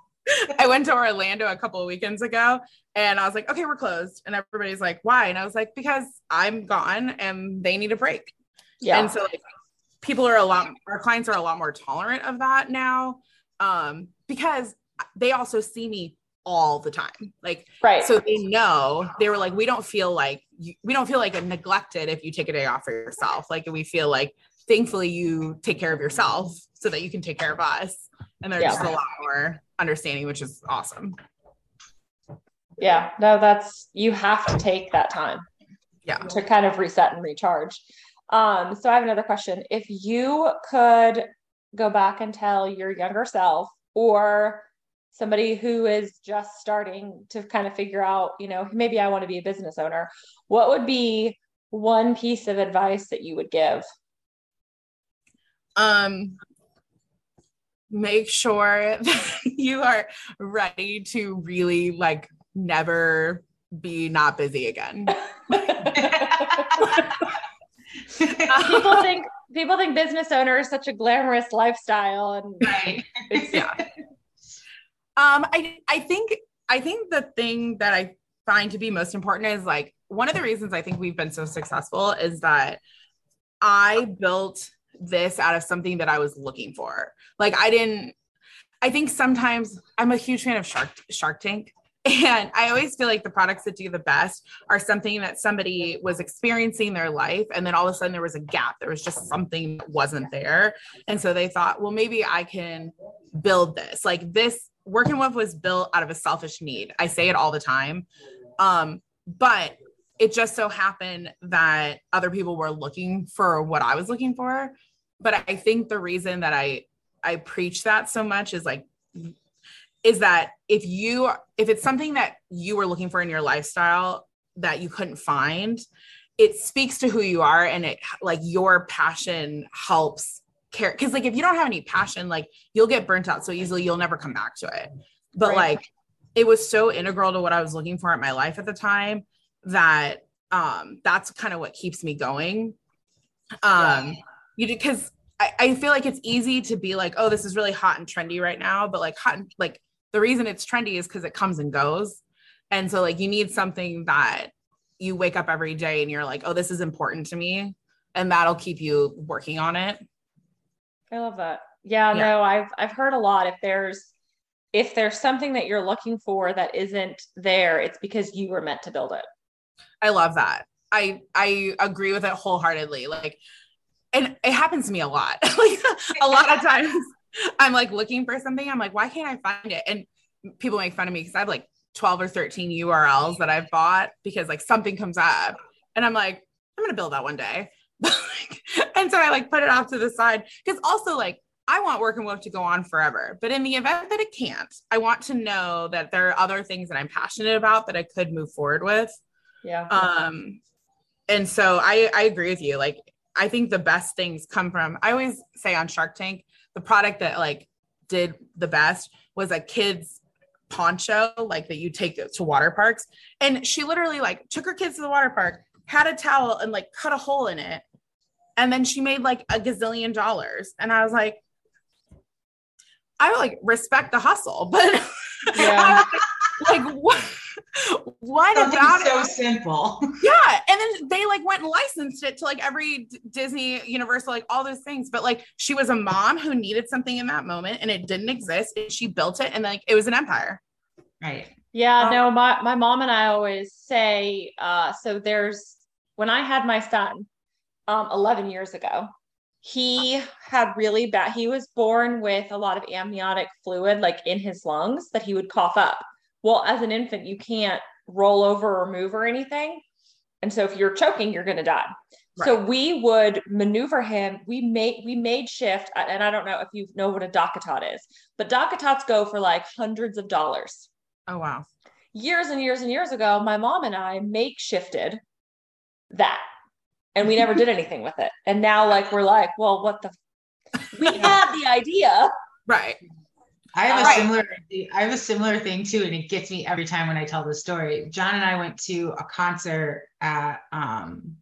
S4: I went to Orlando a couple of weekends ago and I was like, okay, we're closed. And everybody's like, why? And I was like, because I'm gone and they need a break. Yeah. And so like people are a lot, our clients are a lot more tolerant of that now. Um, because they also see me all the time. Like, right. So they know they were like, we don't feel like you, we don't feel like a neglected if you take a day off for yourself. Like we feel like thankfully you take care of yourself so that you can take care of us. And they're yeah. just a lot more understanding, which is awesome.
S2: Yeah, no, that's you have to take that time.
S4: Yeah.
S2: To kind of reset and recharge. Um, so I have another question. If you could go back and tell your younger self or somebody who is just starting to kind of figure out, you know, maybe I want to be a business owner, what would be one piece of advice that you would give?
S4: Um, make sure that you are ready to really like never be not busy again.
S2: people think people think business owner is such a glamorous lifestyle and right.
S4: yeah um, I I think I think the thing that I find to be most important is like one of the reasons I think we've been so successful is that I built this out of something that I was looking for. Like I didn't I think sometimes I'm a huge fan of Shark Shark Tank. And I always feel like the products that do the best are something that somebody was experiencing in their life. And then all of a sudden there was a gap. There was just something that wasn't there. And so they thought, well, maybe I can build this. Like this Work and Woof was built out of a selfish need. I say it all the time. Um, but it just so happened that other people were looking for what I was looking for. But I think the reason that I I preach that so much is like is that if you if it's something that you were looking for in your lifestyle that you couldn't find, it speaks to who you are and it like your passion helps care because like if you don't have any passion like you'll get burnt out so easily you'll never come back to it but right. like it was so integral to what i was looking for in my life at the time that um that's kind of what keeps me going um yeah. you because I, I feel like it's easy to be like oh this is really hot and trendy right now but like hot and like the reason it's trendy is because it comes and goes and so like you need something that you wake up every day and you're like oh this is important to me and that'll keep you working on it
S2: I love that. Yeah, yeah, no, I've I've heard a lot. If there's if there's something that you're looking for that isn't there, it's because you were meant to build it.
S4: I love that. I I agree with it wholeheartedly. Like and it happens to me a lot. like a lot of times I'm like looking for something. I'm like, why can't I find it? And people make fun of me because I have like 12 or 13 URLs that I've bought because like something comes up. And I'm like, I'm gonna build that one day. and so I like put it off to the side because also like I want Work and Woof to go on forever. But in the event that it can't, I want to know that there are other things that I'm passionate about that I could move forward with.
S2: Yeah.
S4: Um, and so I I agree with you. Like I think the best things come from I always say on Shark Tank, the product that like did the best was a kid's poncho, like that you take to water parks. And she literally like took her kids to the water park, had a towel and like cut a hole in it and then she made like a gazillion dollars. And I was like, I like respect the hustle, but yeah. like what what
S3: Something about so it? simple.
S4: Yeah. And then they like went and licensed it to like every Disney, Universal, like all those things. But like she was a mom who needed something in that moment and it didn't exist. And she built it and like it was an empire.
S3: Right.
S2: Yeah. Um, no, my, my mom and I always say, uh, so there's when I had my son, um, 11 years ago. He had really bad, he was born with a lot of amniotic fluid like in his lungs that he would cough up Well, as an infant, you can't roll over or move or anything. And so if you're choking, you're going to die. Right. So we would maneuver him. We made we made shift, and I don't know if you know what a DockATot is, but DockATots go for like hundreds of dollars.
S4: Oh wow!
S2: Years and years and years ago, my mom and I makeshifted that, and we never did anything with it. And now, like we're like, well, what the? We had the idea,
S4: right?
S1: I have a right. similar I have a similar thing too, and it gets me every time when I tell this story. John and I went to a concert at um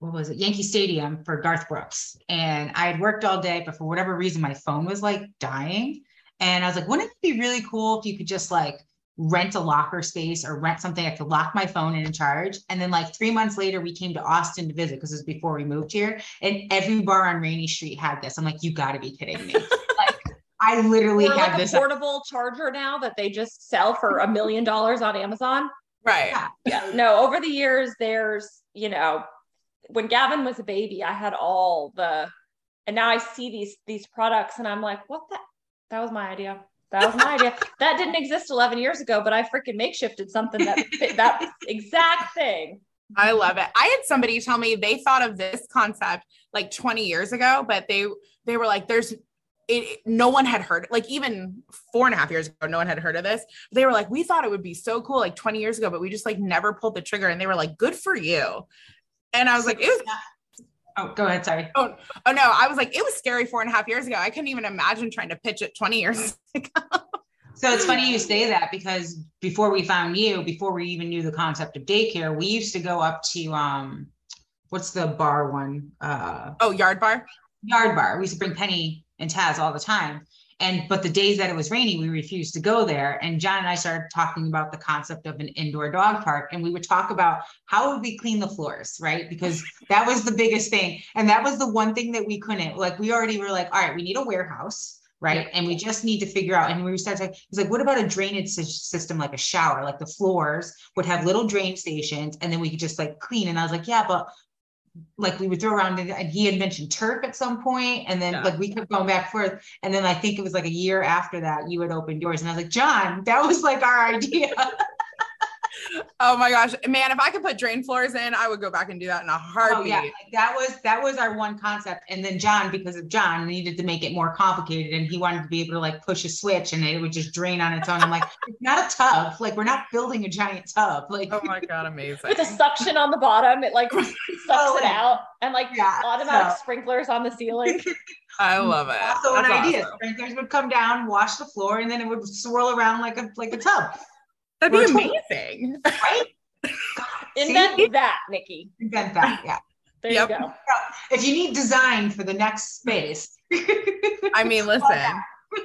S1: what was it, Yankee Stadium for Garth Brooks. And I had worked all day, but for whatever reason, my phone was like dying. And I was like, wouldn't it be really cool if you could just like rent a locker space or rent something I could lock my phone in and charge? And then like three months later, we came to Austin to visit because it was before we moved here. And every bar on Rainey Street had this. I'm like, you gotta be kidding me. Like I literally or have like this
S2: portable charger now that they just sell for a million dollars on Amazon.
S4: Right.
S2: Yeah. yeah. No, over the years, there's, you know, when Gavin was a baby, I had all the, and now I see these these products, and I'm like, what the? That was my idea. That was my idea. That didn't exist 11 years ago, but I freaking makeshifted something that fit that exact thing.
S4: I love it. I had somebody tell me they thought of this concept like 20 years ago, but they they were like, "There's it, no one had heard like even four and a half years ago no one had heard of this they were like we thought it would be so cool like 20 years ago but we just like never pulled the trigger and they were like good for you and i was like it was
S1: oh go ahead sorry.
S4: Oh, oh no i was like it was scary four and a half years ago. I couldn't even imagine trying to pitch it 20 years ago.
S1: So it's funny you say that because before we found you before we even knew the concept of daycare we used to go up to um what's the bar one? Uh
S4: oh yard bar?
S1: Yard bar. We used to bring penny and Taz all the time. And but the days that it was raining, we refused to go there. And John and I started talking about the concept of an indoor dog park. And we would talk about how would we clean the floors, right? Because that was the biggest thing. And that was the one thing that we couldn't, like, we already were like, all right, we need a warehouse right? And we just need to figure out. And we started talking, he's like, what about a drainage system like a shower? Like the floors would have little drain stations, and then we could just like clean. And I was like, yeah, but like we would throw around and, he had mentioned turf at some point and then yeah. like we kept going back and forth. And then i think it was like a year after that you had opened doors and i was like john that was like our idea
S4: oh my gosh, man! If I could put drain floors in, I would go back and do that in a heartbeat. Oh, yeah,
S1: that was that was our one concept. And then John, because of John, needed to make it more complicated, and he wanted to be able to like push a switch and it would just drain on its own. I'm like, it's not a tub. Like we're not building a giant tub. Like
S4: oh my god, amazing!
S2: With a suction on the bottom, it like sucks oh, it out, and like yeah, automatic so. sprinklers on the ceiling.
S4: I love it.
S1: So an idea. Sprinklers would come down, wash the floor, and then it would swirl around like a like a tub.
S4: That'd be amazing. Right?
S2: Invent See? that, Nikki.
S1: Invent that. Yeah.
S2: There yep. you go.
S1: If you need design for the next space.
S4: I mean, listen,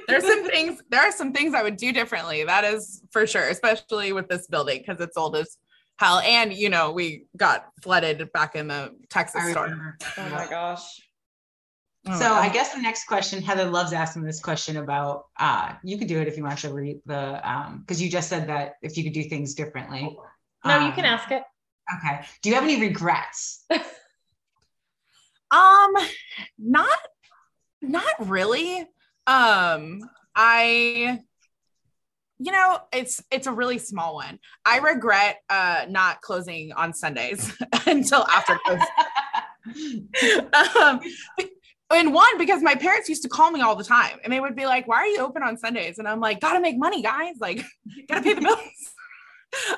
S4: there's some things, there are some things I would do differently. That is for sure, especially with this building because it's old as hell. And, you know, we got flooded back in the Texas storm.
S2: Oh my gosh.
S1: Oh, so I guess the next question, Heather loves asking this question about uh you could do it if you want to read the um because you just said that if you could do things differently.
S2: No, um, you can um, ask it.
S1: Okay. Do you have any regrets?
S4: um not not really. Um I you know, it's it's a really small one. I regret uh not closing on Sundays until after um, and one because my parents used to call me all the time and they would be like why are you open on sundays? And i'm like gotta make money guys. Like gotta pay the bills.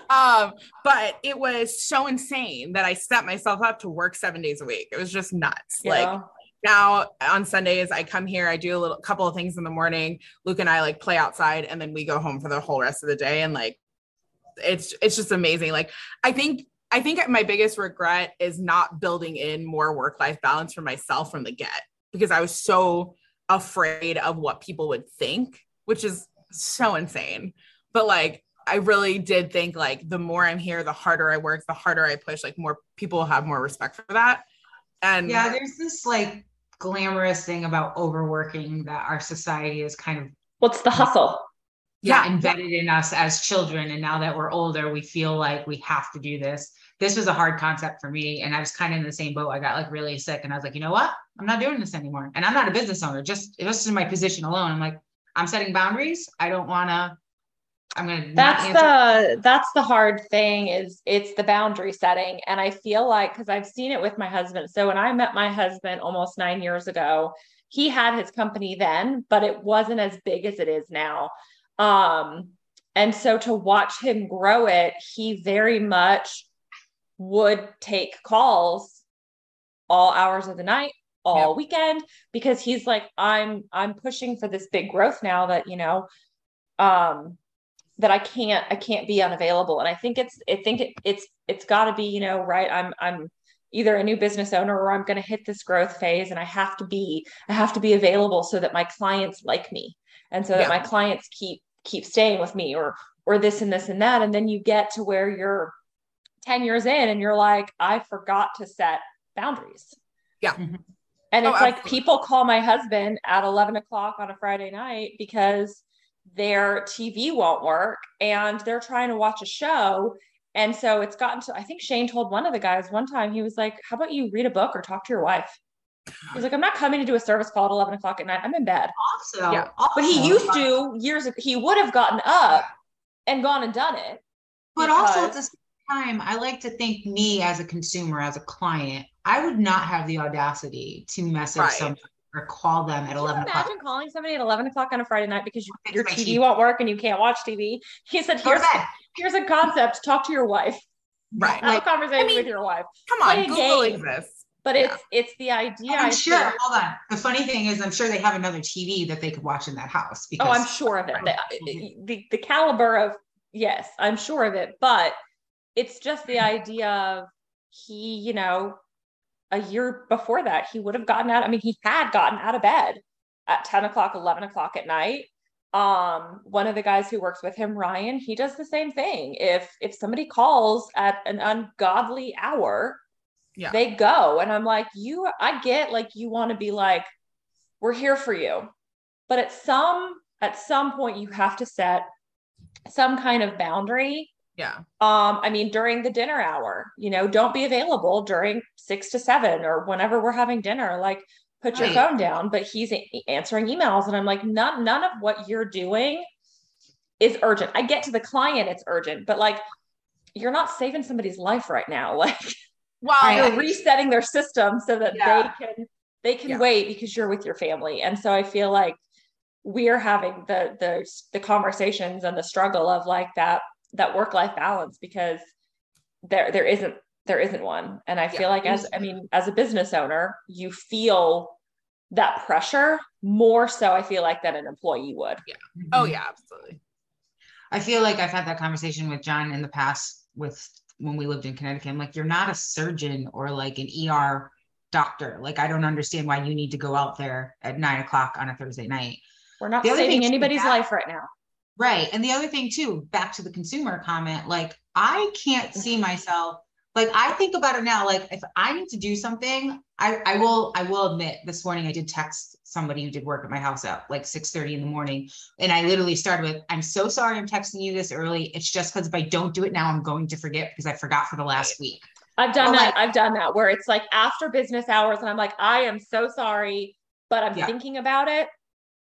S4: Um but it was so insane that i set myself up to work seven days a week. It was just nuts. Yeah. like now on sundays i come here i do a little couple of things in the morning. Lucca and i like play outside and then we go home for the whole rest of the day and like it's it's just amazing. Like i think I think my biggest regret is not building in more work life balance for myself from the get because I was so afraid of what people would think, which is so insane. But like, I really did think like the more I'm here, the harder I work, the harder I push, like more people will have more respect for that. And
S1: yeah, there's this like glamorous thing about overworking that our society is kind of
S2: what's the hustle?
S1: Yeah, yeah, embedded in us as children. And now that we're older, we feel like we have to do this this was a hard concept for me. And I was kind of in the same boat. I got like really sick and I was like, you know what? I'm not doing this anymore. And I'm not a business owner, just just in my position alone. I'm like, I'm setting boundaries. I don't want to I'm gonna.
S2: That's the that's the hard thing is it's the boundary setting, and I feel like because I've seen it with my husband. So when I met my husband almost nine years ago, he had his company then, but it wasn't as big as it is now. Um, and so to watch him grow it, he very much would take calls all hours of the night, all yep. weekend, because he's like, I'm I'm pushing for this big growth now that, you know, um, that I can't I can't be unavailable. And I think it's I think it, it's it's got to be you know right. I'm I'm either a new business owner or I'm going to hit this growth phase and I have to be I have to be available so that my clients like me and so yeah. that my clients keep keep staying with me or or this and this and that and then you get to where you're 10 years in and you're like I forgot to set boundaries.
S4: Yeah. Mm-hmm.
S2: And it's oh, like people call my husband at 11 o'clock on a Friday night because their TV won't work and they're trying to watch a show. And so it's gotten to, I think Shane told one of the guys one time, he was like, How about you read a book or talk to your wife? He's like, I'm not coming to do a service call at 11 o'clock at night. I'm in bed.
S1: Also, yeah. Also,
S2: but he used to years ago, he would have gotten up and gone and done it.
S1: But because... also at the same time, I like to think me as a consumer, as a client, I would not have the audacity to message right. somebody or call them at Can 11 o'clock.
S2: Imagine calling somebody at 11 o'clock on a Friday night because you, your TV, TV, won't work and you can't watch TV. He said, here's, here's a concept. Talk to your wife.
S4: Right.
S2: Have like, a conversation I mean, with your wife.
S4: Come on, Play Google exists.
S2: But yeah. it's it's the idea.
S1: I'm sure. Think. Hold on. The funny thing is, I'm sure they have another TV that they could watch in that house.
S2: Because, oh, I'm sure of it. The, uh, the, the caliber of yes, I'm sure of it. But it's just the idea of he, you know, a year before that, he would have gotten out. I mean, he had gotten out of bed at 10 o'clock, 11 o'clock at night. Um, one of the guys who works with him, Ryan, he does the same thing. If if somebody calls at an ungodly hour, yeah. they go. And I'm like, you, I get like you want to be like, we're here for you. But at some at some point you have to set some kind of boundary
S4: yeah.
S2: Um, I mean, during the dinner hour, you know, don't be available during six to seven or whenever we're having dinner. Like, put your phone down. But he's a- answering emails, and I'm like, none, none of what you're doing is urgent. I get to the client, it's urgent, but like, you're not saving somebody's life right now. Like, well, you're resetting their system so that yeah. they can they can yeah. wait because you're with your family. And so I feel like we're having the the the conversations and the struggle of like that that work life balance because there there isn't there isn't one. And i yeah. feel like as i mean as a business owner you feel that pressure more so i feel like that an employee would.
S4: Yeah. Oh yeah absolutely.
S1: I feel like i've had that conversation with john in the past with when we lived in connecticut. I'm like you're not a surgeon or like an er doctor. Like i don't understand why you need to go out there at nine o'clock on a thursday night.
S2: We're not saving anybody's life right now
S1: Right. And the other thing too, back to the consumer comment, like I can't see myself like I think about it now, like if I need to do something, I, I will I will admit this morning I did text somebody who did work at my house at like 6 30 in the morning. And I literally started with, I'm so sorry I'm texting you this early. It's just because if I don't do it now, I'm going to forget because I forgot for the last week.
S2: I've done that. Like, I've done that where it's like after business hours and I'm like, I am so sorry, but I'm yeah. thinking about it.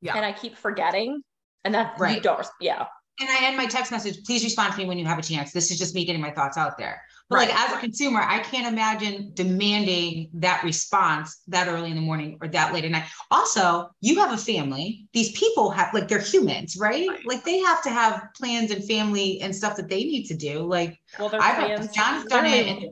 S2: Yeah. And I keep forgetting and that right. you don't yeah
S1: and I end my text message, please respond to me when you have a chance. This is just me getting my thoughts out there. But right. like as a consumer, I can't imagine demanding that response that early in the morning or that late at night. Also, you have a family. These people have like they're humans, right? right. Like they have to have plans and family and stuff that they need to do. Like well, I've John's done it in the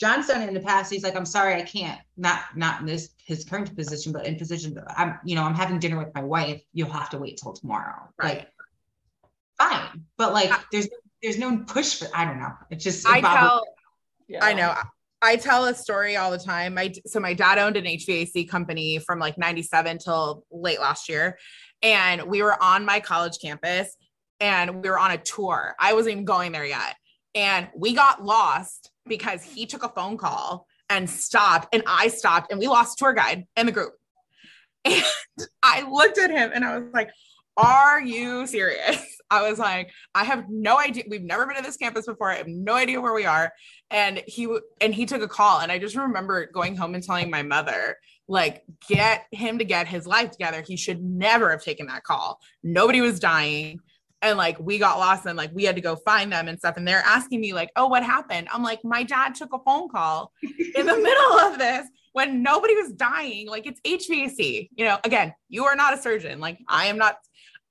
S1: past. John's done it in the past. He's like, I'm sorry, I can't. Not not in this his current position, but in position. I'm you know I'm having dinner with my wife. You'll have to wait till tomorrow. Right. Like, fine, but like there's there's no push for. I don't know. It's just
S4: I tell. Yeah. I know. I tell a story all the time. My so my dad owned an HVAC company from like 97 till late last year. And we were on my college campus and we were on a tour. I wasn't even going there yet. And we got lost because he took a phone call and stopped and I stopped and we lost tour guide and the group. And I looked at him and I was like, are you serious? I was like, I have no idea. We've never been to this campus before. I have no idea where we are. And he and he took a call. And I just remember going home and telling my mother, like, get him to get his life together. He should never have taken that call. Nobody was dying and like we got lost and like we had to go find them and stuff and they're asking me like oh what happened? I'm like my dad took a phone call in the middle of this when nobody was dying. Like it's hvac you know again you are not a surgeon. Like i am not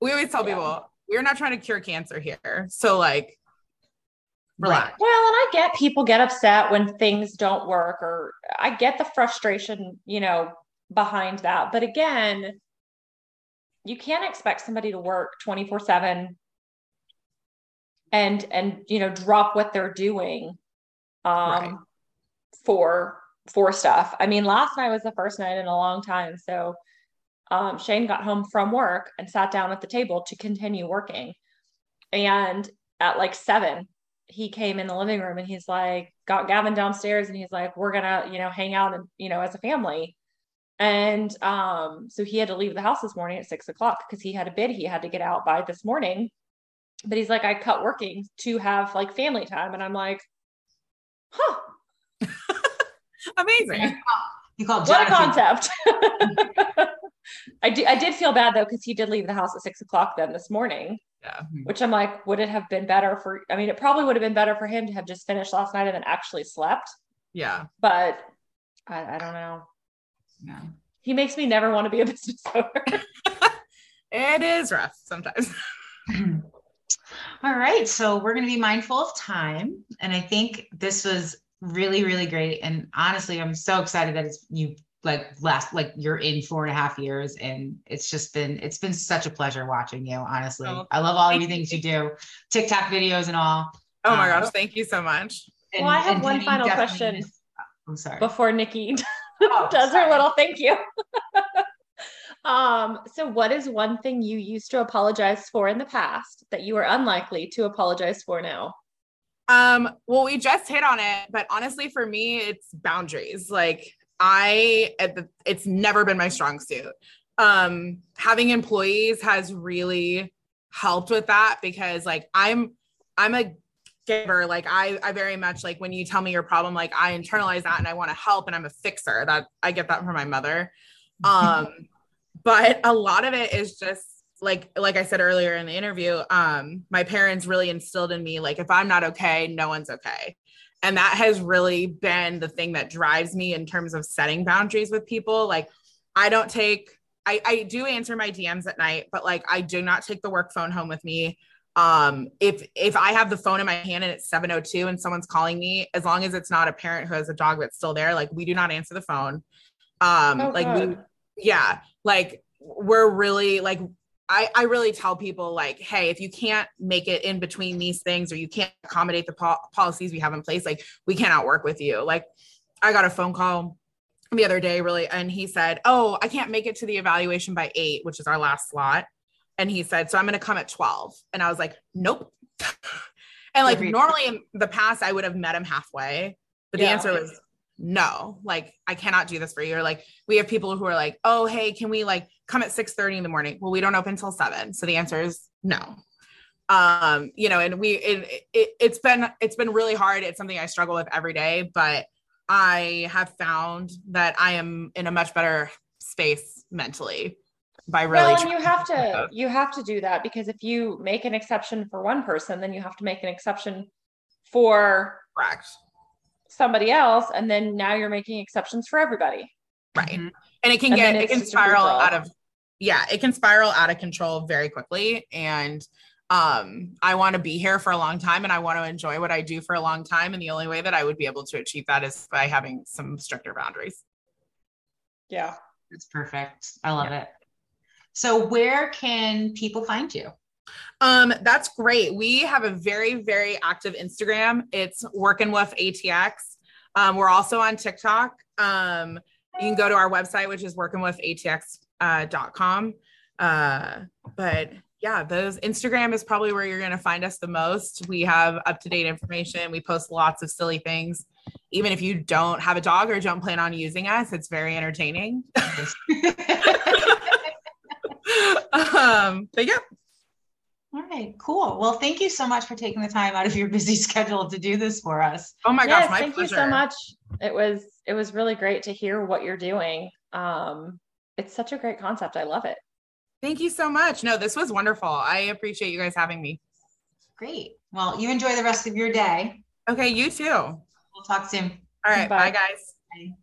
S4: we always tell yeah. people we're not trying to cure cancer here. So like
S2: relax. Well and i get people get upset when things don't work or i get the frustration you know behind that but again you can't expect somebody to work 24 7 and and you know drop what they're doing um right. for for stuff i mean last night was the first night in a long time so um, shane got home from work and sat down at the table to continue working and at like seven he came in the living room and he's like got gavin downstairs and he's like we're gonna you know hang out and you know as a family and um, so he had to leave the house this morning at six o'clock because he had a bid he had to get out by this morning. But he's like, I cut working to have like family time. And I'm like, huh.
S4: Amazing.
S3: You called
S2: what a concept. I do I did feel bad though, because he did leave the house at six o'clock then this morning.
S4: Yeah.
S2: Which I'm like, would it have been better for I mean, it probably would have been better for him to have just finished last night and then actually slept.
S4: Yeah.
S2: But I, I don't know. Yeah. He makes me never want to be a business owner.
S4: it is rough sometimes.
S3: All right. So we're going to be mindful of time. And I think this was really, really great. And honestly, I'm so excited that it's you like last like you're in four and a half years and it's just been it's been such a pleasure watching you honestly oh, i love all of you things you do tiktok videos and all
S4: oh my um, gosh thank you so much
S2: well i have one final question i'm sorry before nikki oh, does sorry. her little thank you. um, so what is one thing you used to apologize for in the past that you are unlikely to apologize for now?
S4: Um, well, we just hit on it, but honestly, for me, it's boundaries. Like I, it's never been my strong suit. Um, having employees has really helped with that because like I'm, I'm a giver like i i very much like when you tell me your problem like i internalize that and i want to help and i'm a fixer that i get that from my mother um but a lot of it is just like like i said earlier in the interview um my parents really instilled in me like if i'm not okay no one's okay. And that has really been the thing that drives me in terms of setting boundaries with people. Like i don't take I, I do answer my DMs at night, but like I do not take the work phone home with me. Um if if i have the phone in my hand and it's 702 and someone's calling me as long as it's not a parent who has a dog that's still there like we do not answer the phone. Um oh, like we yeah like we're really like I, I really tell people like hey if you can't make it in between these things or you can't accommodate the po- policies we have in place like we cannot work with you like i got a phone call the other day really and he said oh i can't make it to the evaluation by eight which is our last slot and he said, So I'm going to come at 12. And I was like, Nope. and like normally in the past, I would have met him halfway, but the yeah. answer was no, like I cannot do this for you. Or like we have people who are like, Oh, hey, can we like come at 6 30 in the morning? Well, we don't open until seven. So the answer is no. Um, you know, and we it, it it's been it's been really hard. It's something I struggle with every day, but I have found that I am in a much better space mentally by really
S2: well, and you have to you have to do that because if you make an exception for one person then you have to make an exception for
S4: Correct.
S2: Somebody else and then now you're making exceptions for everybody.
S4: Right. Mm-hmm. and it can and get it can spiral out of yeah it can spiral out of control very quickly. And um i want to be here for a long time and i want to enjoy what i do for a long time. And the only way that i would be able to achieve that is by having some stricter boundaries.
S2: Yeah.
S3: It's perfect. I love yeah. it. So where can people find you?
S4: Um, that's great. We have a very, very active Instagram. It's Work and Woof ATX. Um, we're also on TikTok. Um, you can go to our website, which is workandwoofatx.com. Uh, uh, but yeah, those Instagram is probably where you're going to find us the most. We have up to date information. We post lots of silly things. Even if you don't have a dog or don't plan on using us, it's very entertaining. um, but yeah.
S3: All right, cool. Well, thank you so much for taking the time out of your busy schedule to do this for us.
S4: Oh my yes, gosh, my
S2: thank
S4: pleasure.
S2: you so much. It was it was really great to hear what you're doing. Um, it's such a great concept. I love it.
S4: Thank you so much. No, this was wonderful. I appreciate you guys having me.
S1: Great. Well, you enjoy the rest of your day.
S4: Okay, you too.
S1: We'll talk soon.
S4: All right.
S2: Bye.
S4: bye guys.
S1: Bye.